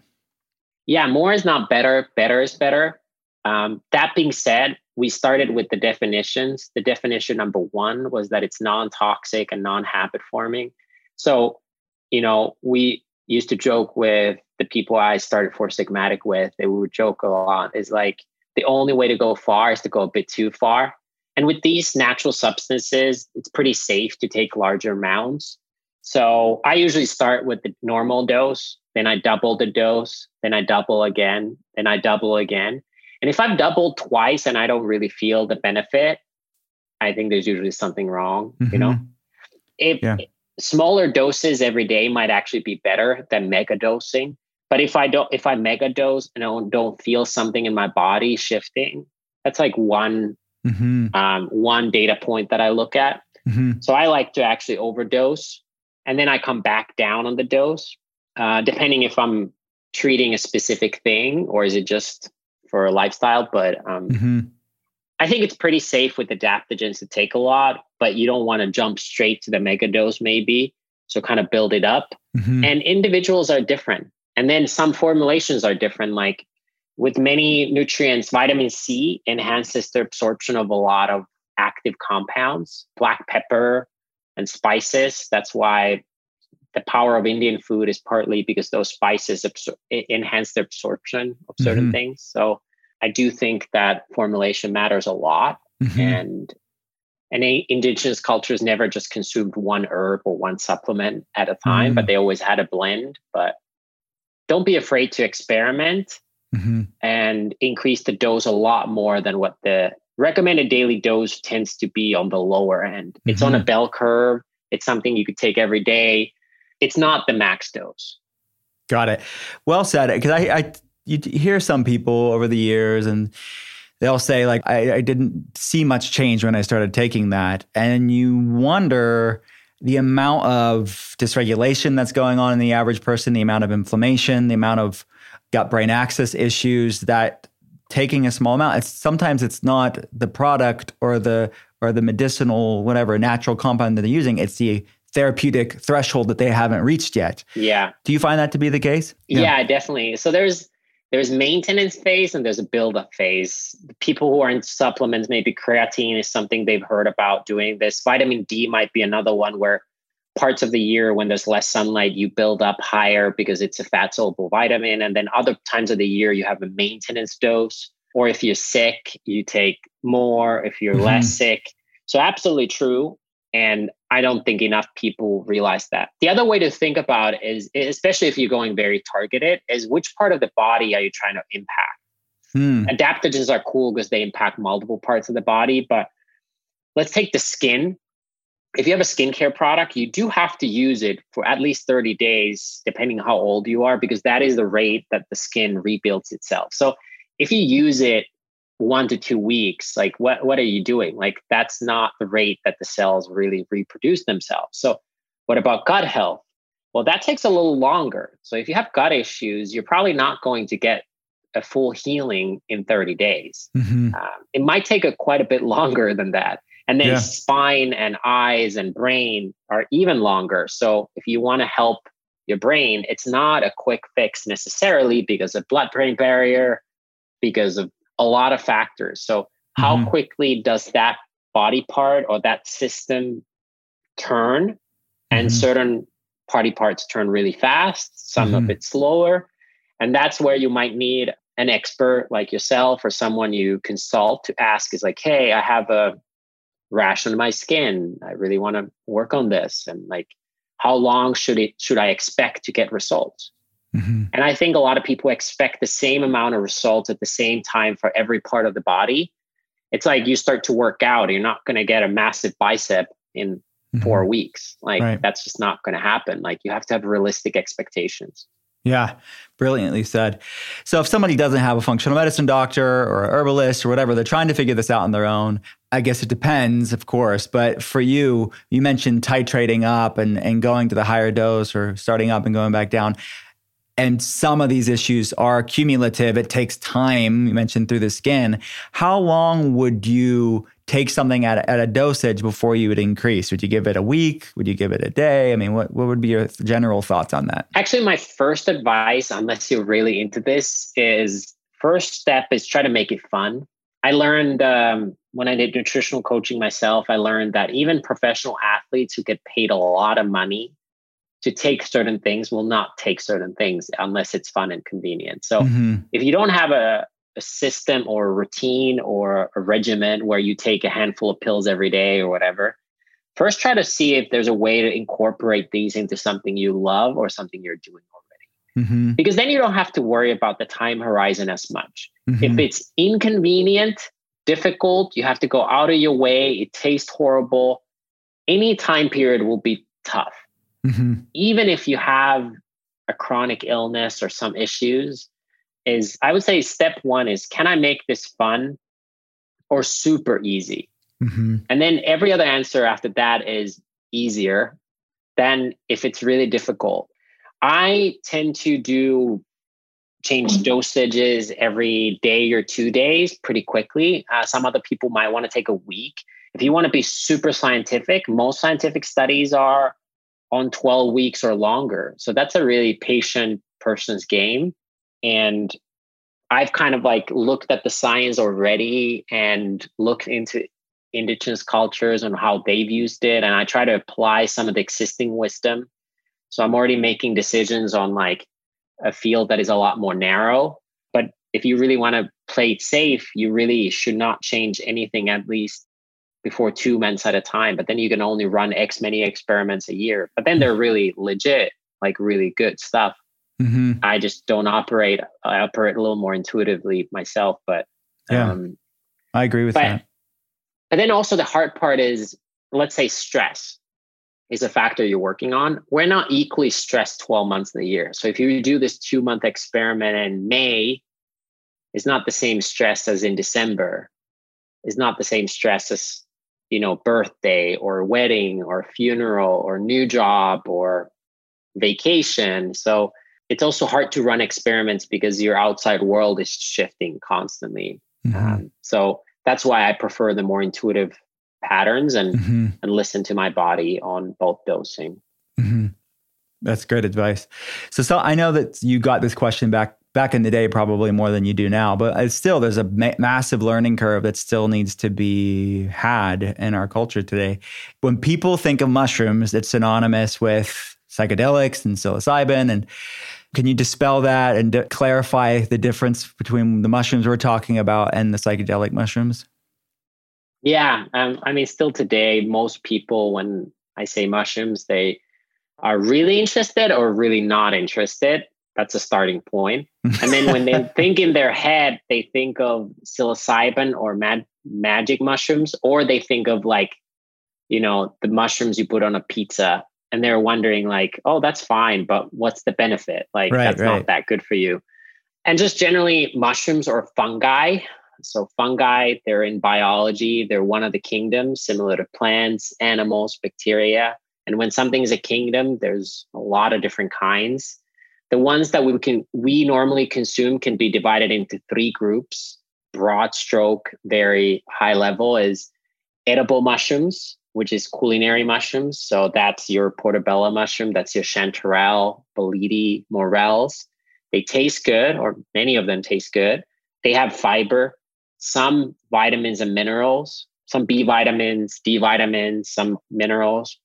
Speaker 4: Yeah, more is not better. Better is better. Um, that being said, we started with the definitions. The definition number one was that it's non-toxic and non-habit forming. So, you know, we used to joke with the people I started Four Sigmatic with, they would joke a lot, is like the only way to go far is to go a bit too far. And with these natural substances, it's pretty safe to take larger amounts. So I usually start with the normal dose, then I double the dose, then I double again, then I double again. And if I've doubled twice and I don't really feel the benefit, I think there's usually something wrong, mm-hmm. you know? Mm-hmm. If yeah. Smaller doses every day might actually be better than mega dosing but if I don't, if I mega dose and I don't, don't feel something in my body shifting, that's like one mm-hmm. um, one data point that I look at. Mm-hmm. So I like to actually overdose, and then I come back down on the dose, uh, depending if I'm treating a specific thing or is it just for a lifestyle. But um, mm-hmm. I think it's pretty safe with adaptogens to take a lot, but you don't want to jump straight to the mega dose, maybe. So kind of build it up. Mm-hmm. And individuals are different. And then some formulations are different. Like with many nutrients, vitamin C enhances the absorption of a lot of active compounds, black pepper and spices. That's why the power of Indian food is partly because those spices absor- enhance the absorption of certain mm-hmm. things. So I do think that formulation matters a lot. Mm-hmm. And and indigenous cultures never just consumed one herb or one supplement at a time, mm-hmm. but they always had a blend. But don't be afraid to experiment mm-hmm. and increase the dose a lot more than what the recommended daily dose tends to be on the lower end. It's on a mm-hmm. bell curve. It's something you could take every day. It's not the max dose.
Speaker 3: Got it. Well said. Because I, I, you hear some people over the years, and they'll say like, I, I didn't see much change when I started taking that, and you wonder the amount of dysregulation that's going on in the average person, the amount of inflammation, the amount of gut brain axis issues that taking a small amount it's sometimes it's not the product or the or the medicinal whatever natural compound that they're using. It's the therapeutic threshold that they haven't reached yet.
Speaker 4: Yeah.
Speaker 3: Do you find that to be the case?
Speaker 4: Yeah, yeah definitely. So there's there's maintenance phase and there's a build-up phase people who are in supplements maybe creatine is something they've heard about doing this vitamin d might be another one where parts of the year when there's less sunlight, you build up higher because it's a fat soluble vitamin. And then other times of the year, you have a maintenance dose. Or if you're sick, you take more. If you're mm-hmm. less sick. So, absolutely true. And I don't think enough people realize that. The other way to think about it is, especially if you're going very targeted, is which part of the body are you trying to impact? Hmm. Adaptogens are cool because they impact multiple parts of the body. But let's take the skin if you have a skincare product, you do have to use it for at least 30 days, depending how old you are, because that is the rate that the skin rebuilds itself. So if you use it one to two weeks, like what, what are you doing? Like that's not the rate that the cells really reproduce themselves. So what about gut health? Well, that takes a little longer. So if you have gut issues, you're probably not going to get a full healing in 30 days. Mm-hmm. Um, it might take a quite a bit longer than that. And then yeah. spine and eyes and brain are even longer. So if you want to help your brain, it's not a quick fix necessarily because of blood brain barrier, because of a lot of factors. So how mm-hmm. quickly does that body part or that system turn? And mm-hmm. certain body parts turn really fast, some mm-hmm. a bit slower. And that's where you might need an expert like yourself or someone you consult to ask is like, hey, I have a rash on my skin. I really want to work on this. And like, how long should it should I expect to get results? Mm-hmm. And I think a lot of people expect the same amount of results at the same time for every part of the body. It's like you start to work out, you're not going to get a massive bicep in mm-hmm. four weeks. Like right. that's just not going to happen. Like you have to have realistic expectations.
Speaker 3: Yeah, brilliantly said. So, if somebody doesn't have a functional medicine doctor or a herbalist or whatever, they're trying to figure this out on their own. I guess it depends, of course. But for you, you mentioned titrating up and, and going to the higher dose or starting up and going back down. And some of these issues are cumulative. It takes time. You mentioned through the skin. How long would you take something at a, at a dosage before you would increase? Would you give it a week? Would you give it a day? I mean, what, what would be your general thoughts on that?
Speaker 4: Actually, my first advice, unless you're really into this, is first step is try to make it fun. I learned um, when I did nutritional coaching myself, I learned that even professional athletes who get paid a lot of money to take certain things will not take certain things unless it's fun and convenient. So mm-hmm. if you don't have a, a system or a routine or a regimen where you take a handful of pills every day or whatever, first try to see if there's a way to incorporate these into something you love or something you're doing already. Mm-hmm. Because then you don't have to worry about the time horizon as much. Mm-hmm. If it's inconvenient, difficult, you have to go out of your way, it tastes horrible, any time period will be tough. Mm-hmm. Even if you have a chronic illness or some issues, is I would say step one is can I make this fun or super easy? Mm-hmm. And then every other answer after that is easier than if it's really difficult. I tend to do change dosages every day or two days pretty quickly. Uh, some other people might want to take a week. If you want to be super scientific, most scientific studies are on 12 weeks or longer. So that's a really patient person's game. And I've kind of like looked at the science already and looked into indigenous cultures and how they've used it and i try to apply some of the existing wisdom so i'm already making decisions on like a field that is a lot more narrow but if you really want to play it safe you really should not change anything at least before two months at a time but then you can only run x many experiments a year. But then they're really legit like really good stuff. Mm-hmm. i just don't operate i operate a little more intuitively myself but
Speaker 3: yeah. um, i agree with but, that.
Speaker 4: and then also the hard part is let's say stress is a factor you're working on. We're not equally stressed 12 months in the year. So if you do this two month experiment in may it's not the same stress as in december. It's not the same stress as you know birthday or wedding or funeral or new job or vacation so it's also hard to run experiments because your outside world is shifting constantly mm-hmm. um, so that's why i prefer the more intuitive patterns and mm-hmm. and listen to my body on both dosing mm-hmm.
Speaker 3: that's great advice so so i know that you got this question back back in the day probably more than you do now but still there's a ma- massive learning curve that still needs to be had in our culture today. When people think of mushrooms it's synonymous with psychedelics and psilocybin and can you dispel that and d- clarify the difference between the mushrooms we're talking about and the psychedelic mushrooms?
Speaker 4: Yeah um, i mean still today most people when i say mushrooms they are really interested or really not interested that's a starting point. [laughs] And then when they think in their head, they think of psilocybin or mag- magic mushrooms, or they think of like, you know, the mushrooms you put on a pizza. And they're wondering, like, oh, that's fine, but what's the benefit? Like, right, that's right. not that good for you. And just generally, mushrooms or fungi. So, fungi, they're in biology, they're one of the kingdoms, similar to plants, animals, bacteria. And when something's a kingdom, there's a lot of different kinds the ones that we can we normally consume can be divided into three groups. Broad stroke, very high level is edible mushrooms, which is culinary mushrooms. So that's your portobello mushroom, that's your chanterelle, bolete, morels. They taste good, or many of them taste good. They have fiber, some vitamins and minerals, some B vitamins, D vitamins, some minerals.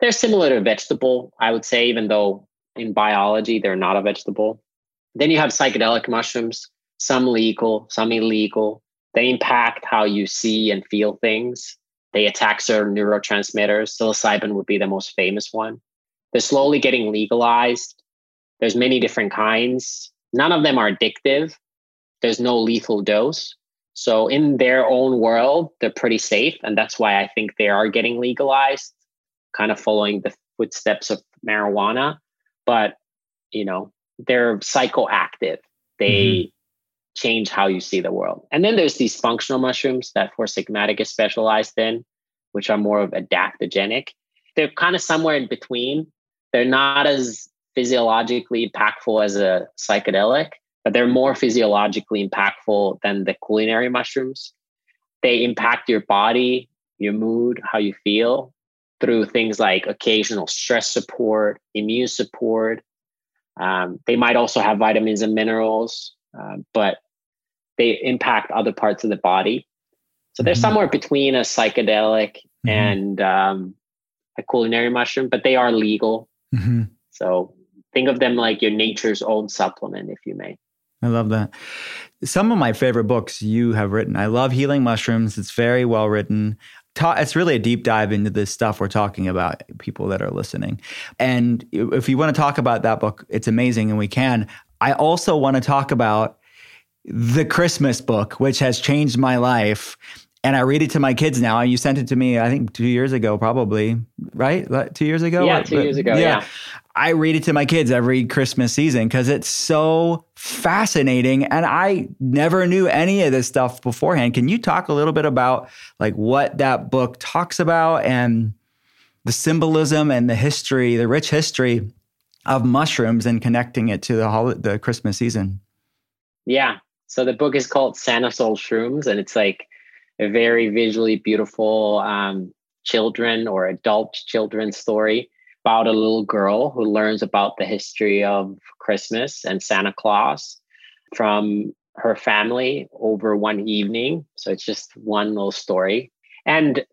Speaker 4: They're similar to vegetable, I would say, even though in biology, they're not a vegetable. Then you have psychedelic mushrooms, some legal, some illegal. They impact how you see and feel things. They attack certain neurotransmitters. Psilocybin would be the most famous one. They're slowly getting legalized. There's many different kinds. None of them are addictive. There's no lethal dose. So in their own world, they're pretty safe. And that's why I think they are getting legalized, kind of following the footsteps of marijuana but you know they're psychoactive. They mm-hmm. change how you see the world. And then there's these functional mushrooms that four sigmatic is specialized in which are more of adaptogenic. They're kind of somewhere in between. They're not as physiologically impactful as a psychedelic but they're more physiologically impactful than the culinary mushrooms. They impact your body your mood how you feel through things like occasional stress support, immune support. Um, they might also have vitamins and minerals, uh, but they impact other parts of the body. So they're mm-hmm. somewhere between a psychedelic mm-hmm. and um, a culinary mushroom, but they are legal. Mm-hmm. So think of them like your nature's own supplement, if you may.
Speaker 3: I love that. Some of my favorite books you have written. I love Healing Mushrooms. It's very well written ta- it's really a deep dive into this stuff we're talking about, people that are listening. And if you want to talk about that book, it's amazing and we can. I also want to talk about the Christmas book, which has changed my life. And I read it to my kids now. And you sent it to me, I think, two years ago, probably, right? Two years ago?
Speaker 4: Yeah, two years ago. yeah. yeah.
Speaker 3: I read it to my kids every Christmas season because it's so fascinating. And I never knew any of this stuff beforehand. Can you talk a little bit about like what that book talks about and the symbolism and the history, the rich history of mushrooms and connecting it to the hol- the Christmas season?
Speaker 4: Yeah. So the book is called Santa Soul Shrooms, and it's like a very visually beautiful um, children or adult children story about a little girl who learns about the history of Christmas and Santa Claus from her family over one evening. So it's just one little story. And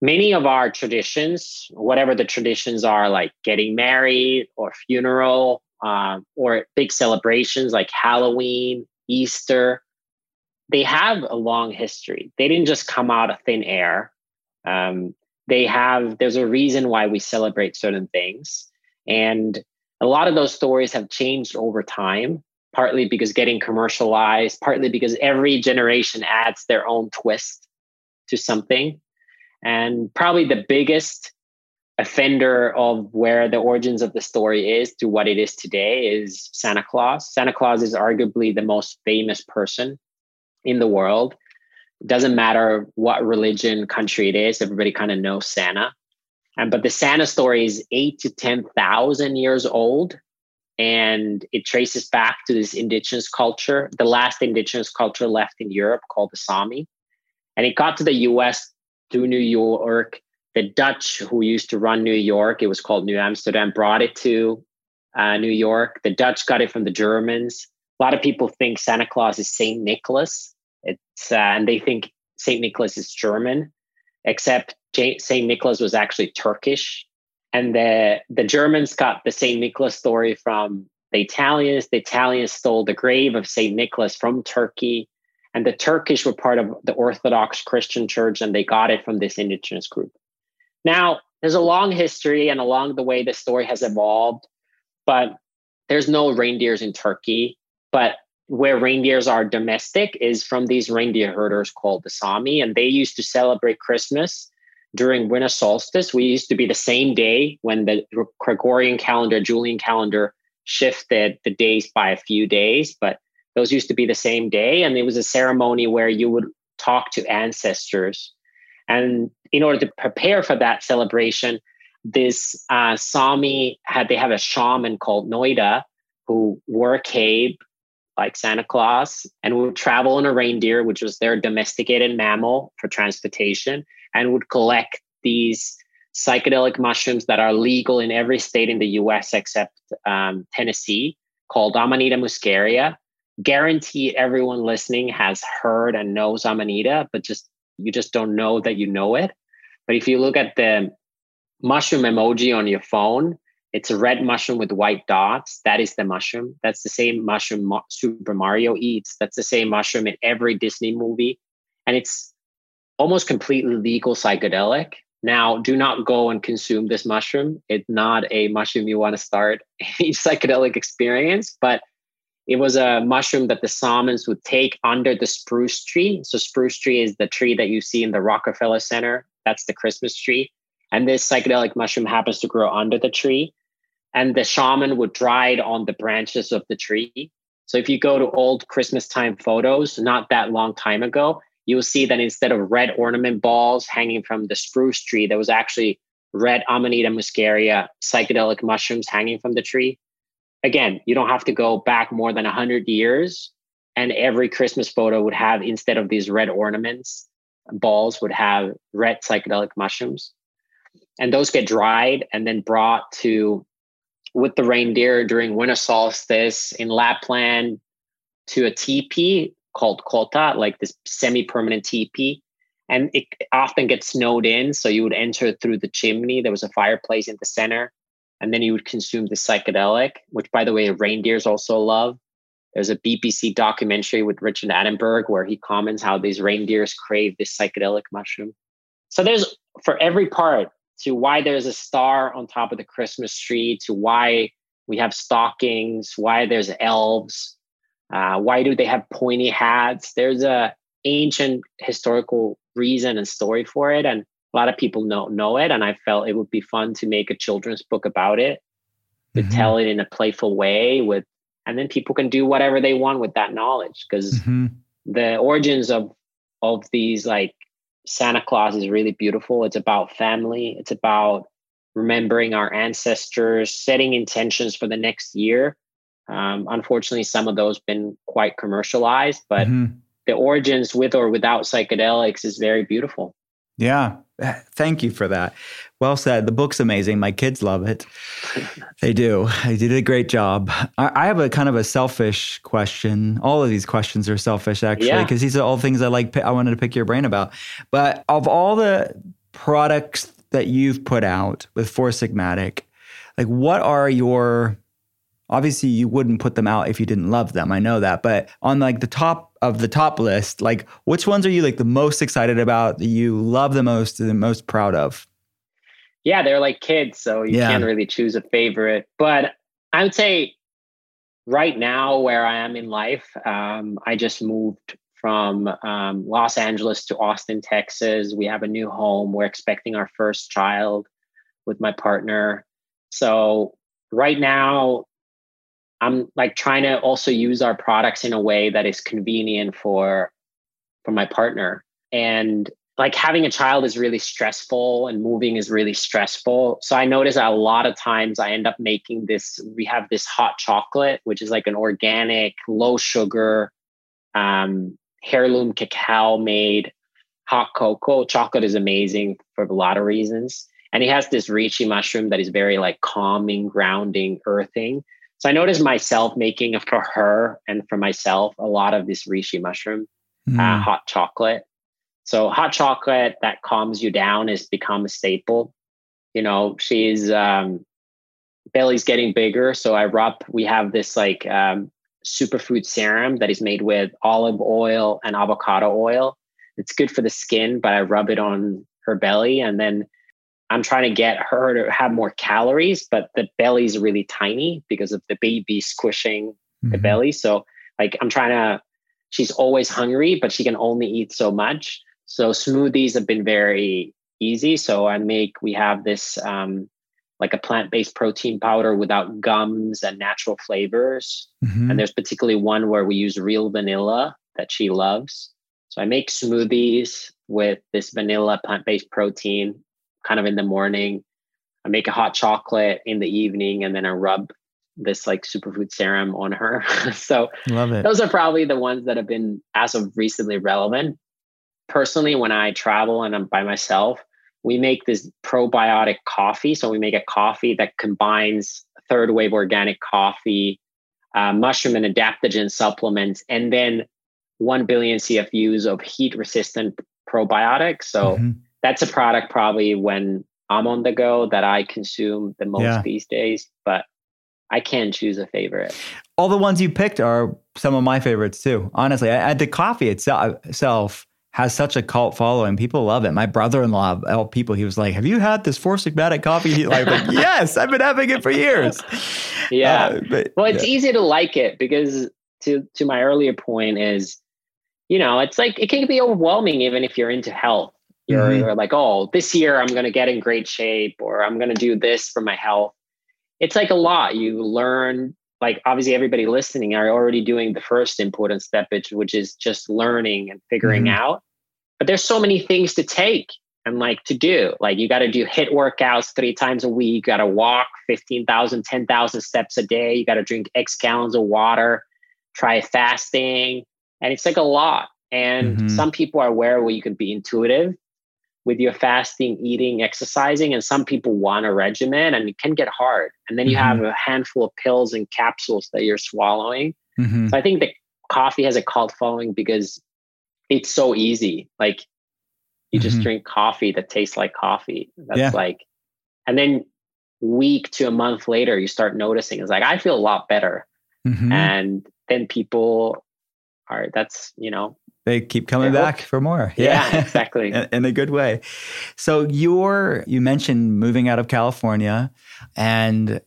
Speaker 4: many of our traditions, whatever the traditions are, like getting married or funeral uh, or big celebrations like Halloween, Easter, they have a long history. They didn't just come out of thin air. Um, they have, there's a reason why we celebrate certain things. And a lot of those stories have changed over time, partly because getting commercialized, partly because every generation adds their own twist to something. And probably the biggest offender of where the origins of the story is to what it is today is Santa Claus. Santa Claus is arguably the most famous person in the world. Doesn't matter what religion, country it is, everybody kind of knows Santa. And but the Santa story is eight to ten thousand years old, and it traces back to this indigenous culture, the last indigenous culture left in Europe called the Sami. And it got to the US through New York. The Dutch, who used to run New York, it was called New Amsterdam, brought it to uh, New York. The Dutch got it from the Germans. A lot of people think Santa Claus is Saint Nicholas. It's uh, and they think Saint Nicholas is German, except Saint Nicholas was actually Turkish, and the the Germans got the Saint Nicholas story from the Italians. The Italians stole the grave of Saint Nicholas from Turkey and the Turkish were part of the Orthodox Christian Church, and they got it from this indigenous group. Now, there's a long history, and along the way, the story has evolved, but there's no reindeers in Turkey. But where reindeers are domestic is from these reindeer herders called the Sami, and they used to celebrate Christmas during winter solstice. We used to be the same day when the Gregorian calendar, Julian calendar shifted the days by a few days, but those used to be the same day. And it was a ceremony where you would talk to ancestors. And in order to prepare for that celebration, this uh, Sami had, they have a shaman called Noida who wore a cape like Santa Claus and would travel on a reindeer, which was their domesticated mammal for transportation, and would collect these psychedelic mushrooms that are legal in every state in the US except um, Tennessee, called Amanita muscaria guarantee everyone listening has heard and knows Amanita, but just you just don't know that you know it. But if you look at the mushroom emoji on your phone, it's a red mushroom with white dots. That is the mushroom. That's the same mushroom Super Mario eats. That's the same mushroom in every Disney movie. And it's almost completely legal psychedelic. Now, do not go and consume this mushroom. It's not a mushroom you want to start [laughs] a psychedelic experience, but it was a mushroom that the shamans would take under the spruce tree. So spruce tree is the tree that you see in the Rockefeller Center. That's the Christmas tree. And this psychedelic mushroom happens to grow under the tree. And the shaman would it on the branches of the tree. So if you go to old Christmas time photos, not that long time ago, you'll see that instead of red ornament balls hanging from the spruce tree, there was actually red Amanita muscaria psychedelic mushrooms hanging from the tree again, you don't have to go back more than 100 years. And every Christmas photo would have, instead of these red ornaments, balls would have red psychedelic mushrooms. And those get dried and then brought to with the reindeer during winter solstice in Lapland to a teepee called kota, like this semi-permanent teepee. And it often gets snowed in. So you would enter through the chimney. There was a fireplace in the center and then you would consume the psychedelic, which, by the way, reindeers also love. There's a BBC documentary with Richard Attenborough where he comments how these reindeers crave this psychedelic mushroom. So there's for every part to why there's a star on top of the Christmas tree, to why we have stockings, why there's elves, uh, why do they have pointy hats? There's a ancient historical reason and story for it, and a lot of people know know it and i felt it would be fun to make a children's book about it to mm-hmm. tell it in a playful way with and then people can do whatever they want with that knowledge because mm-hmm. the origins of of these like santa claus is really beautiful. It's about family. It's about remembering our ancestors setting intentions for the next year. Um, unfortunately some of those been quite commercialized but mm-hmm. the origins with or without psychedelics is very beautiful
Speaker 3: yeah [laughs] Thank you for that. Well said. The book's amazing. My kids love it. they do. They did a great job. I, have a kind of a selfish question. All of these questions are selfish, actually, because yeah. these are all things I like. I wanted to pick your brain about. But of all the products that you've put out with Four Sigmatic, like what are your obviously you wouldn't put them out if you didn't love them i know that but on like the top of the top list like which ones are you like the most excited about that you love the most and the most proud of?
Speaker 4: Yeah they're like kids so you yeah. can't really choose a favorite. But i would say right now where i am in life um, i just moved from um, los angeles to austin texas. We have a new home. We're expecting our first child with my partner. So right now I'm like trying to also use our products in a way that is convenient for for my partner. And like having a child is really stressful and moving is really stressful. So I notice a lot of times I end up making this we have this hot chocolate which is like an organic low sugar um, heirloom cacao made hot cocoa. Chocolate is amazing for a lot of reasons. And he has this reishi mushroom that is very like calming, grounding, earthing. So I noticed myself making for her and for myself a lot of this reishi mushroom mm. uh, hot chocolate. So hot chocolate that calms you down has become a staple. You know, she's um, belly's getting bigger, so I rub. We have this like um, superfood serum that is made with olive oil and avocado oil. It's good for the skin, but I rub it on her belly, and then I'm trying to get her to have more calories, but the belly's really tiny because of the baby squishing mm-hmm. the belly. So like I'm trying to she's always hungry, but she can only eat so much. So smoothies have been very easy. So I make we have this um like a plant-based protein powder without gums and natural flavors. Mm-hmm. And there's particularly one where we use real vanilla that she loves. So I make smoothies with this vanilla plant-based protein kind of in the morning. I make a hot chocolate in the evening and then I rub this like superfood serum on her. [laughs] so
Speaker 3: Love it.
Speaker 4: those are probably the ones that have been as of recently relevant. Personally, when I travel and I'm by myself, we make this probiotic coffee. So we make a coffee that combines third wave organic coffee, uh, mushroom and adaptogen supplements, and then 1 billion CFUs of heat resistant probiotics. So mm-hmm that's a product probably when I'm on the go that I consume the most yeah. these days, but I can't choose a favorite.
Speaker 3: All the ones you picked are some of my favorites too. Honestly, I, I, the coffee itself has such a cult following. People love it. My brother-in-law, all people, he was like, "Have you had this Four Sigmatic coffee?" He like, like, [laughs] "Yes, I've been having it for years."
Speaker 4: Yeah, uh, but, well, it's yeah. easy to like it because to to my earlier point is, you know, it's like it can be overwhelming even if you're into health you're, mm-hmm. you're like, oh, this year I'm going to get in great shape or I'm going to do this for my health. It's like a lot. You learn, like, obviously, everybody listening are already doing the first important step, which is just learning and figuring mm-hmm. out. But there's so many things to take and like to do. Like, you got to do HIIT workouts three times a week. You got to walk 15,000, 10,000 steps a day. You got to drink X gallons of water, try fasting. And it's like a lot. And mm-hmm. some people are aware where you can be intuitive with your fasting, eating, exercising. And some people want a regimen and it can get hard. And then you mm-hmm. have a handful of pills and capsules that you're swallowing. Mm-hmm. So I think that coffee has a cult following because it's so easy. Like you just mm-hmm. drink coffee that tastes like coffee. That's yeah. like, and then week to a month later, you start noticing it's like, I feel a lot better. Mm-hmm. And then people are, that's, you know,
Speaker 3: they keep coming back for more.
Speaker 4: Yeah, yeah exactly. [laughs]
Speaker 3: in, in, a good way. So you're you mentioned moving out of California and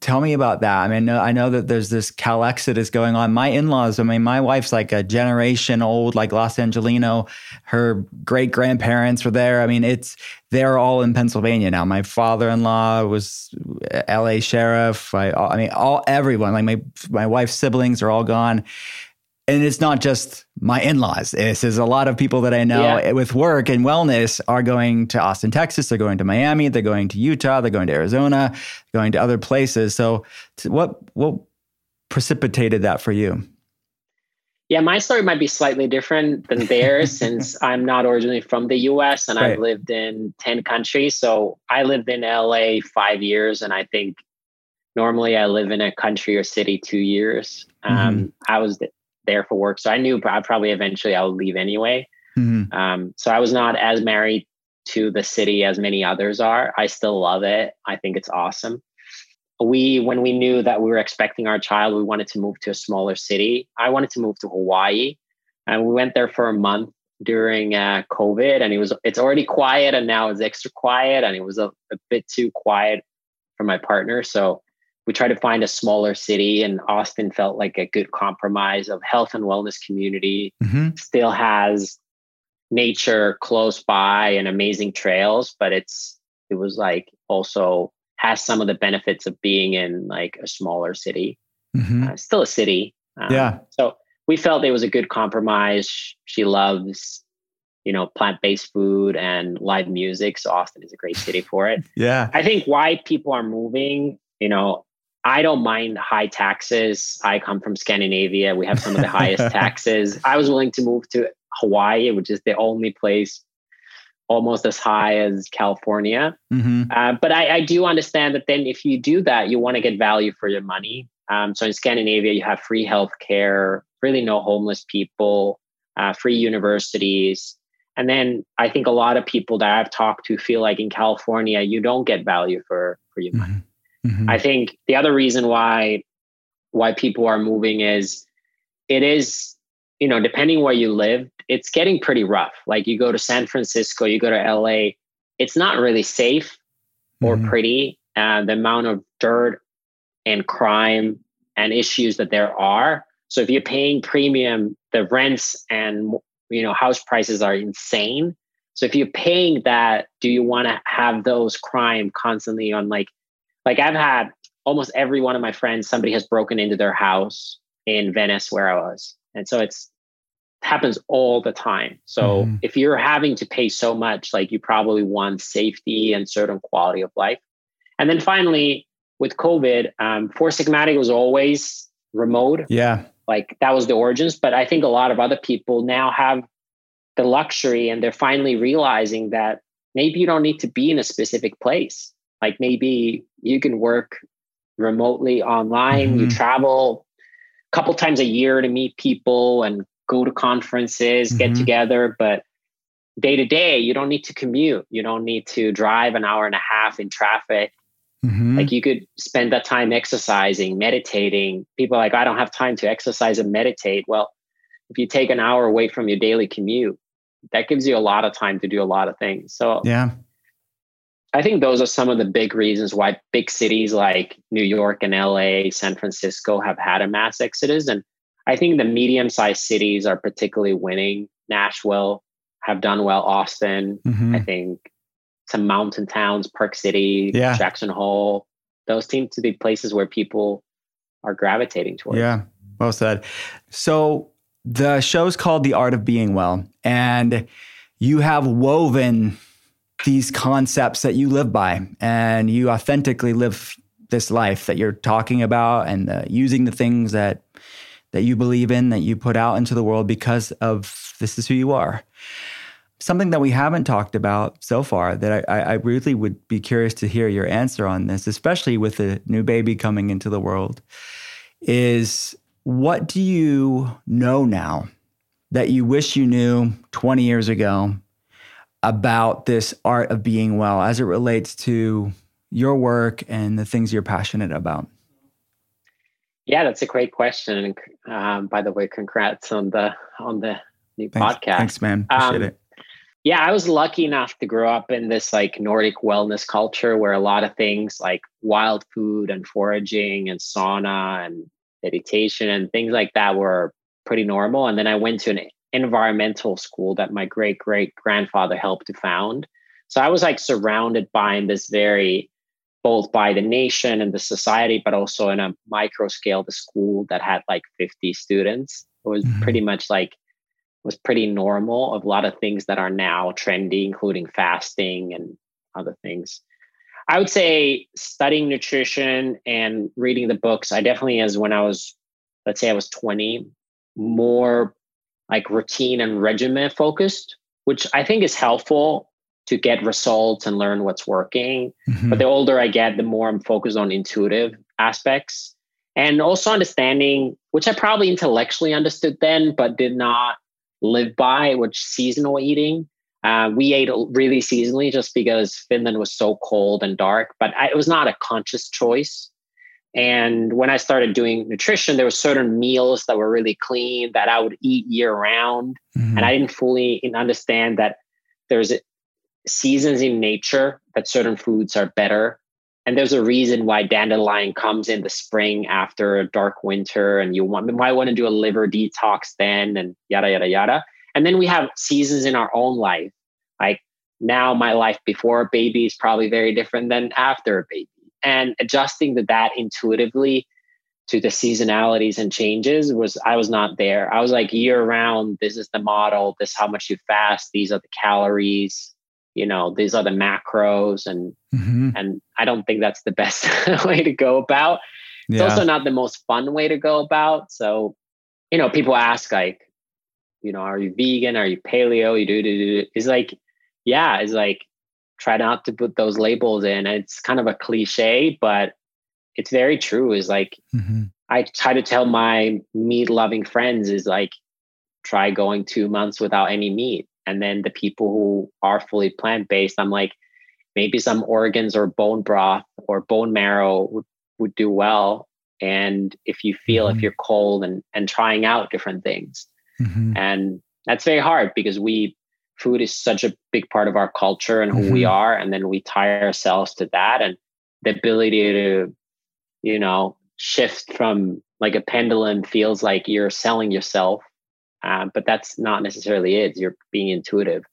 Speaker 3: tell me about that. I mean, I know that there's this Cal exodus going on. My in-laws, I mean, my wife's like a generation old, like Los Angelino. Her great grandparents were there. I mean, it's they're all in Pennsylvania now. My father-in-law was L.A. sheriff. I, I mean, all everyone, like my my wife's siblings are all gone and it's not just my in-laws. This is a lot of people that I know yeah. with work and wellness are going to Austin, Texas. They're going to Miami. They're going to Utah. They're going to Arizona. Going to other places. So, what what precipitated that for you?
Speaker 4: Yeah, my story might be slightly different than [laughs] theirs since I'm not originally from the US and right. I've lived in 10 countries. So I lived in LA five years, and I think normally I live in a country or city two years. Um, mm-hmm. I was there for work. So I knew I probably eventually I would leave anyway. Mm-hmm. Um, so I was not as married to the city as many others are. I still love it. I think it's awesome. We, when we knew that we were expecting our child, we wanted to move to a smaller city. I wanted to move to Hawaii, and we went there for a month during uh, COVID, and it was it's already quiet, and now it's extra quiet, and it was a, a bit too quiet for my partner. So we tried to find a smaller city, and Austin felt like a good compromise of health and wellness community. Mm-hmm. Still has nature close by and amazing trails, but it's it was like also has some of the benefits of being in like a smaller city. Mm-hmm. Uh, still a city.
Speaker 3: Um, yeah.
Speaker 4: So we felt it was a good compromise. She loves, you know, plant-based food and live music. So Austin is a great city for it. [laughs]
Speaker 3: yeah.
Speaker 4: I think why people are moving, you know, I don't mind high taxes. I come from Scandinavia. We have some of the highest [laughs] taxes. I was willing to move to Hawaii, which is the only place almost as high as California. Mm-hmm. Uh, but I, I, do understand that then if you do that, you want to get value for your money. Um, so in Scandinavia, you have free healthcare, really no homeless people, uh, free universities. And then I think a lot of people that I've talked to feel like in California, you don't get value for, for your money. Mm-hmm. I think the other reason why why people are moving is it is you know, depending where you live, it's getting pretty rough. Like you go to San Francisco, you go to LA, it's not really safe or mm-hmm. pretty. Uh, the amount of dirt and crime and issues that there are. So if you're paying premium, the rents and you know house prices are insane. So if you're paying that, do you want to have those crime constantly on like like I've had almost every one of my friends somebody has broken into their house in Venice where I was. And so it's happens all the time. So mm-hmm. if you're having to pay so much, like you probably want safety and certain quality of life. And then finally, with COVID, um, Four Sigmatic was always remote.
Speaker 3: Yeah.
Speaker 4: Like that was the origins. But I think a lot of other people now have the luxury and they're finally realizing that maybe you don't need to be in a specific place. Like maybe you can work remotely online, mm-hmm. you travel a couple times a year to meet people and go to conferences, mm-hmm. get together, but day to day, you don't need to commute. You don't need to drive an hour and a half in traffic. Mm-hmm. Like you could spend that time exercising, meditating. People like, I don't have time to exercise and meditate. Well, if you take an hour away from your daily commute, that gives you a lot of time to do a lot of things. So,
Speaker 3: yeah.
Speaker 4: I think those are some of the big reasons why big cities like New York and LA, San Francisco have had a mass exodus. And I think the medium sized cities are particularly winning. Nashville have done well. Austin, mm-hmm. I think some mountain towns, Park City, yeah. Jackson Hole, those seem to be places where people are gravitating towards.
Speaker 3: Yeah, well said. So the show's called The Art of Being Well, and you have woven these concepts that you live by, and you authentically live this life that you're talking about, and uh, using the things that that you believe in, that you put out into the world because of this is who you are. Something that we haven't talked about so far that I, I really would be curious to hear your answer on this, especially with the new baby coming into the world, is what do you know now that you wish you knew 20 years ago about this art of being well as it relates to your work and the things you're passionate about?
Speaker 4: Yeah, that's a great question. And um, by the way, congrats on the on the new
Speaker 3: thanks,
Speaker 4: podcast.
Speaker 3: Thanks, man. Appreciate um, it.
Speaker 4: Yeah, I was lucky enough to grow up in this like Nordic wellness culture where a lot of things like wild food and foraging and sauna and meditation and things like that were pretty normal. And then I went to an environmental school that my great great grandfather helped to found. So I was like surrounded by in this very both by the nation and the society, but also in a micro scale, the school that had like 50 students. It was mm-hmm. pretty much like was pretty normal of a lot of things that are now trendy, including fasting and other things. I would say studying nutrition and reading the books. I definitely, as when I was, let's say I was 20, more like routine and regimen focused, which I think is helpful to get results and learn what's working. Mm-hmm. But the older I get, the more I'm focused on intuitive aspects and also understanding, which I probably intellectually understood then, but did not live by, which seasonal eating. Uh, we ate really seasonally just because Finland was so cold and dark, but I, it was not a conscious choice. And when I started doing nutrition, there were certain meals that were really clean that I would eat year round. Mm-hmm. And I didn't fully understand that there's seasons in nature that certain foods are better. And there's a reason why dandelion comes in the spring after a dark winter, and you want, might want to do a liver detox then, and yada, yada, yada. And then we have seasons in our own life. Like now, my life before a baby is probably very different than after a baby and adjusting to that intuitively to the seasonalities and changes was I was not there. I was like year round, this is the model, this is how much you fast, these are the calories, you know, these are the macros and mm-hmm. and I don't think that's the best [laughs] way to go about. It's yeah. also not the most fun way to go about. So, you know, people ask like, you know, are you vegan? Are you paleo? You do, do, do. It's like, yeah, it's like try not to put those labels in. And It's kind of a cliche, but it's very true. Is like mm-hmm. I try to tell my meat loving friends is like try going two months without any meat. And then the people who are fully plant based, I'm like, maybe some organs or bone broth or bone marrow would, would do well. And if you feel mm-hmm. if you're cold and and trying out different things. Mm-hmm. And that's very hard because we food is such a big part of our culture and who mm-hmm. we are and then we tie ourselves to that and the ability to you know shift from like a pendulum feels like you're selling yourself uh, but that's not necessarily it you're being intuitive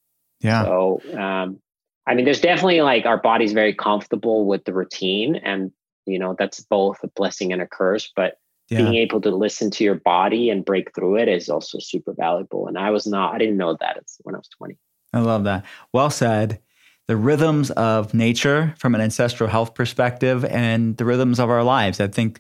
Speaker 3: yeah
Speaker 4: so um, i mean there's definitely like our body's very comfortable with the routine and you know that's both a blessing and a curse but yeah. being able to listen to your body and break through it is also super valuable. And I was not, I didn't know that when I was 20.
Speaker 3: I love that. Well said. The rhythms of nature from an ancestral health perspective and the rhythms of our lives. I think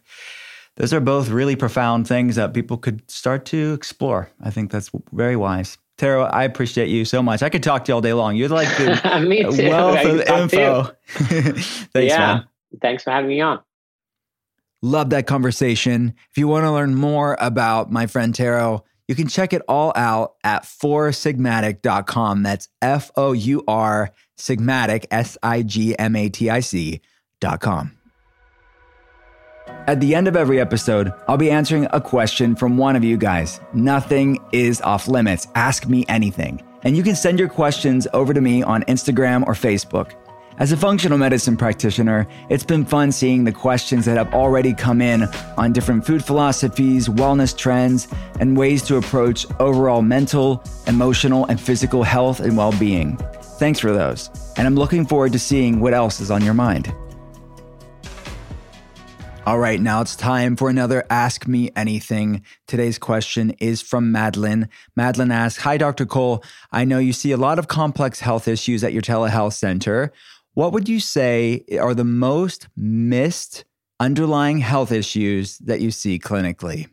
Speaker 3: those are both really profound things that people could start to explore. I think that's very wise. Tero, I appreciate you so much. I could talk to you all day long. You're like the [laughs]
Speaker 4: Me too.
Speaker 3: wealth of info. [laughs] Thanks, yeah. man.
Speaker 4: Thanks for having me on.
Speaker 3: Love that conversation. If you want to learn more about my friend Tero, you can check it all out at foursigmatic.com. That's F O U R Sigmatic, S I G M A T I C.com. At the end of every episode, I'll be answering a question from one of you guys. Nothing is off limits. Ask me anything. And you can send your questions over to me on Instagram or Facebook. As a functional medicine practitioner, it's been fun seeing the questions that have already come in on different food philosophies, wellness trends, and ways to approach overall mental, emotional, and physical health and well being. Thanks for those, and I'm looking forward to seeing what else is on your mind. All right, now it's time for another Ask Me Anything. Today's question is from Madeline. Madeline asks Hi, Dr. Cole. I know you see a lot of complex health issues at your telehealth center. What would you say are the most missed underlying health issues that you see clinically?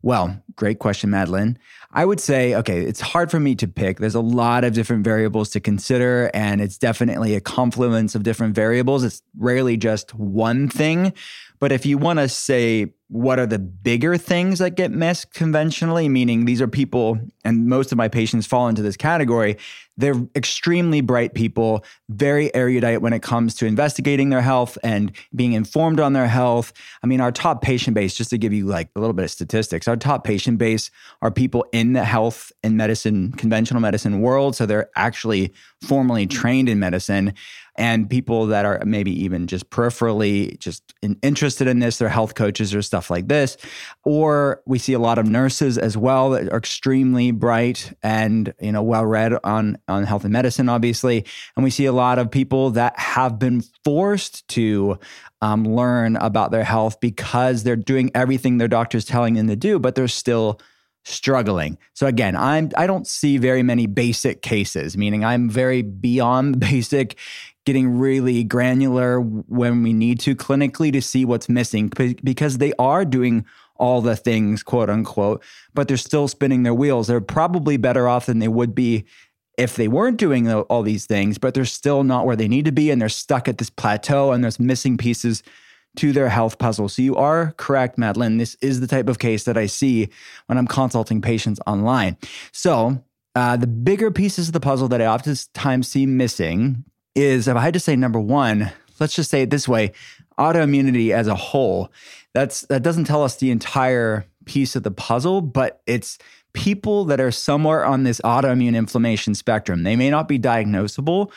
Speaker 3: Well, great question, Madeline. I would say, okay, it's hard for me to pick. There's a lot of different variables to consider, and it's definitely a confluence of different variables. It's rarely just one thing. But if you want to say what are the bigger things that get missed conventionally, meaning these are people, and most of my patients fall into this category, they're extremely bright people, very erudite when it comes to investigating their health and being informed on their health. I mean, our top patient base, just to give you like a little bit of statistics, our top patient base are people in the health and medicine, conventional medicine world. So they're actually formally trained in medicine and people that are maybe even just peripherally just in, interested in this, they're health coaches or stuff like this. Or we see a lot of nurses as well that are extremely bright and you know well read on on health and medicine, obviously. And we see a lot of people that have been forced to um, learn about their health because they're doing everything their doctor's telling them to do, but they're still struggling. So again, I'm I don't see very many basic cases, meaning I'm very beyond [laughs] basic getting really granular when we need to clinically to see what's missing because they are doing all the things, quote unquote, but they're still spinning their wheels. They're probably better off than they would be if they weren't doing all these things, but they're still not where they need to be and they're stuck at this plateau and there's missing pieces to their health puzzle. So you are correct, Madeline. This is the type of case that I see when I'm consulting patients online. So uh, the bigger pieces of the puzzle that I oftentimes see missing is if I had to say number one, let's just say it this way autoimmunity as a whole. That's that doesn't tell us the entire piece of the puzzle, but it's people that are somewhere on this autoimmune inflammation spectrum. They may not be diagnosable,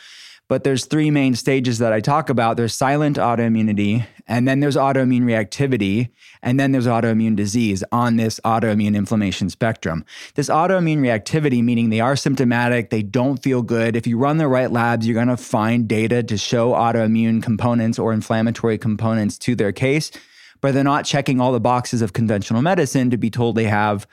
Speaker 3: but there's three main stages that I talk about. There's silent autoimmunity, and then there's autoimmune reactivity, and then there's autoimmune disease on this autoimmune inflammation spectrum. This autoimmune reactivity, meaning they are symptomatic, they don't feel good. If you run the right labs, you're going to find data to show autoimmune components or inflammatory components to their case, but they're not checking all the boxes of conventional medicine to be told they have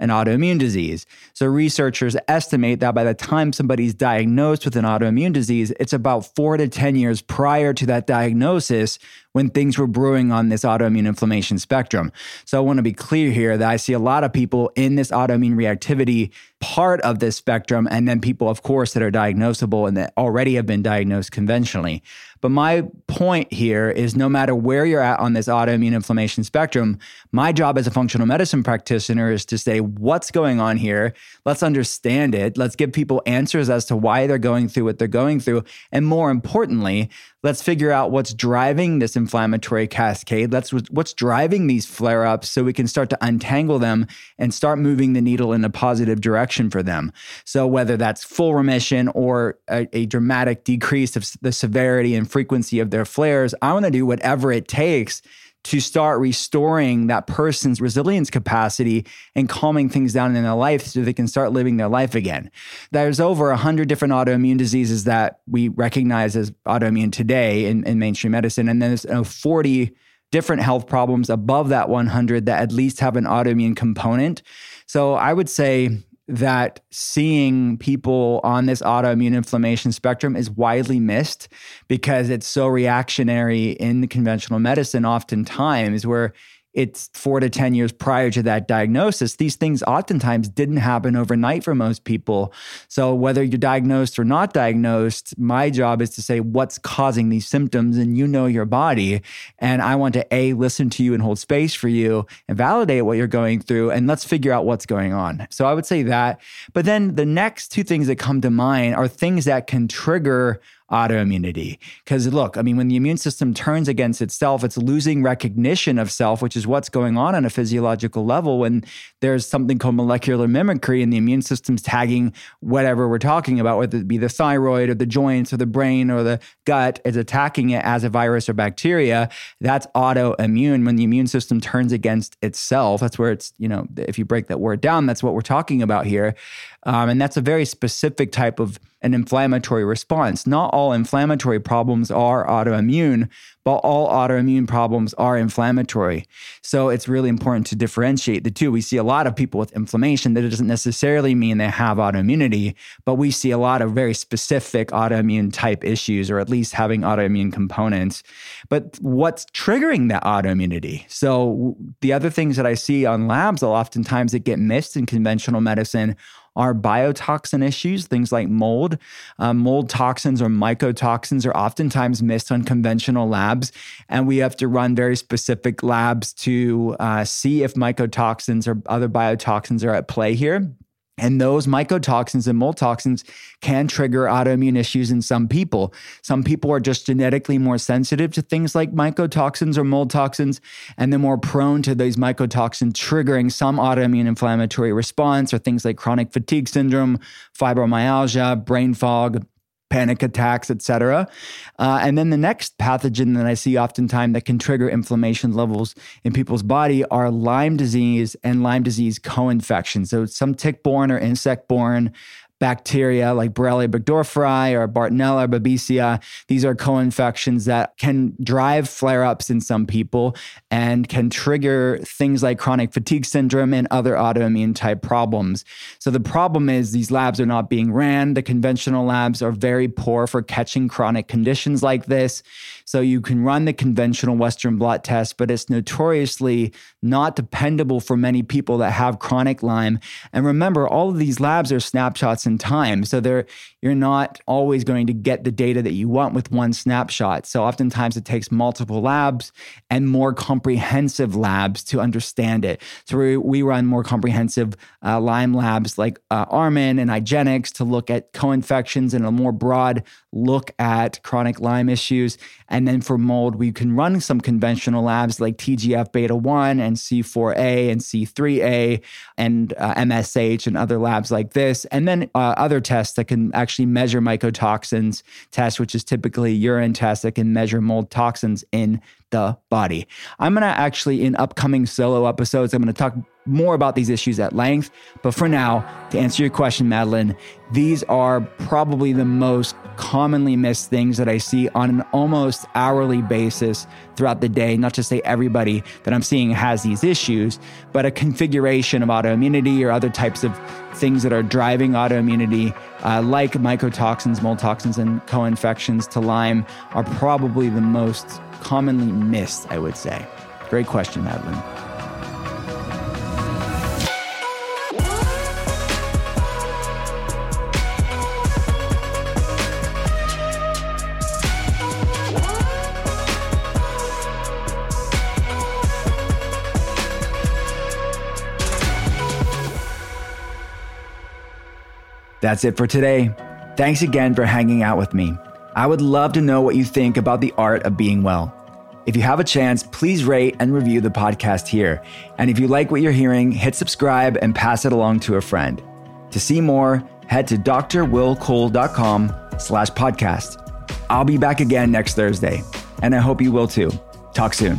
Speaker 3: an autoimmune disease. So, researchers estimate that by the time somebody's diagnosed with an autoimmune disease, it's about four to 10 years prior to that diagnosis when things were brewing on this autoimmune inflammation spectrum. So, I want to be clear here that I see a lot of people in this autoimmune reactivity part of this spectrum, and then people, of course, that are diagnosable and that already have been diagnosed conventionally. But my point here is no matter where you're at on this autoimmune inflammation spectrum, my job as a functional medicine practitioner is to say, what's going on here? Let's understand it. Let's give people answers as to why they're going through what they're going through. And more importantly, let's figure out what's driving this inflammatory cascade. Let's what's driving these flare ups so we can start to untangle them and start moving the needle in a positive direction for them. So, whether that's full remission or a, a dramatic decrease of the severity and frequency of their flares. I want to do whatever it takes to start restoring that person's resilience capacity and calming things down in their life so they can start living their life again. There's over 100 different autoimmune diseases that we recognize as autoimmune today in, in mainstream medicine. And there's uh, 40 different health problems above that 100 that at least have an autoimmune component. So I would say that seeing people on this autoimmune inflammation spectrum is widely missed because it's so reactionary in the conventional medicine oftentimes where it's four to 10 years prior to that diagnosis. These things oftentimes didn't happen overnight for most people. So, whether you're diagnosed or not diagnosed, my job is to say what's causing these symptoms, and you know your body. And I want to A, listen to you and hold space for you and validate what you're going through, and let's figure out what's going on. So, I would say that. But then the next two things that come to mind are things that can trigger autoimmunity. Because look, I mean, when the immune system turns against itself, it's losing recognition of self, which is what's going on on a physiological level when there's something called molecular mimicry and the immune system's tagging whatever we're talking about, whether it be the thyroid or the joints or the brain or the gut, is attacking it as a virus or bacteria. That's autoimmune when the immune system turns against itself. That's where it's, you know, if you break that word down, that's what we're talking about here. Um, and that's a very specific type of an inflammatory response. Not all inflammatory problems are autoimmune, but all autoimmune problems are inflammatory. So it's really important to differentiate the two. We see a lot of people with inflammation that doesn't necessarily mean they have autoimmunity, but we see a lot of very specific autoimmune type issues, or at least having autoimmune components. But what's triggering that autoimmunity? So the other things that I see on labs, oftentimes that get missed in conventional medicine are biotoxin issues, things like mold. Um, mold toxins or mycotoxins are oftentimes missed on conventional labs, and we have to run very specific labs to uh, see if mycotoxins or other biotoxins are at play here. And those mycotoxins and mold toxins can trigger autoimmune issues in some people. Some people are just genetically more sensitive to things like mycotoxins or mold toxins, and they're more prone to these mycotoxins triggering some autoimmune inflammatory response or things like chronic fatigue syndrome, fibromyalgia, brain fog, panic attacks, etc. Uh, and then the next pathogen that I see oftentimes that can trigger inflammation levels in people's body are Lyme disease and Lyme disease co-infection. So some tick-borne or insect-borne bacteria like Borrelia burgdorferi or Bartonella or Babesia. These are co-infections that can drive flare-ups in some people and can trigger things like chronic fatigue syndrome and other autoimmune type problems. So the problem is these labs are not being ran. The conventional labs are very poor for catching chronic conditions like this. So you can run the conventional Western blot test, but it's notoriously not dependable for many people that have chronic Lyme. And remember, all of these labs are snapshots in time. So they're you're not always going to get the data that you want with one snapshot. So oftentimes it takes multiple labs and more comprehensive labs to understand it. So we, we run more comprehensive uh, Lyme labs like uh, Armin and IGeneX to look at co-infections and a more broad look at chronic Lyme issues. And then for mold, we can run some conventional labs like TGF beta 1 and C4A and C3A and uh, MSH and other labs like this. And then uh, other tests that can actually measure mycotoxins, test, which is typically urine test that can measure mold toxins in the body. I'm going to actually, in upcoming solo episodes, I'm going to talk more about these issues at length. But for now, to answer your question, Madeline, these are probably the most commonly missed things that I see on an almost hourly basis throughout the day. Not to say everybody that I'm seeing has these issues, but a configuration of autoimmunity or other types of things that are driving autoimmunity, uh, like mycotoxins, mold toxins, and co infections to Lyme, are probably the most commonly missed, I would say. Great question, Madeline. That's it for today. Thanks again for hanging out with me. I would love to know what you think about the art of being well. If you have a chance, please rate and review the podcast here. And if you like what you're hearing, hit subscribe and pass it along to a friend. To see more, head to drwillcole.com slash podcast. I'll be back again next Thursday, and I hope you will too. Talk soon.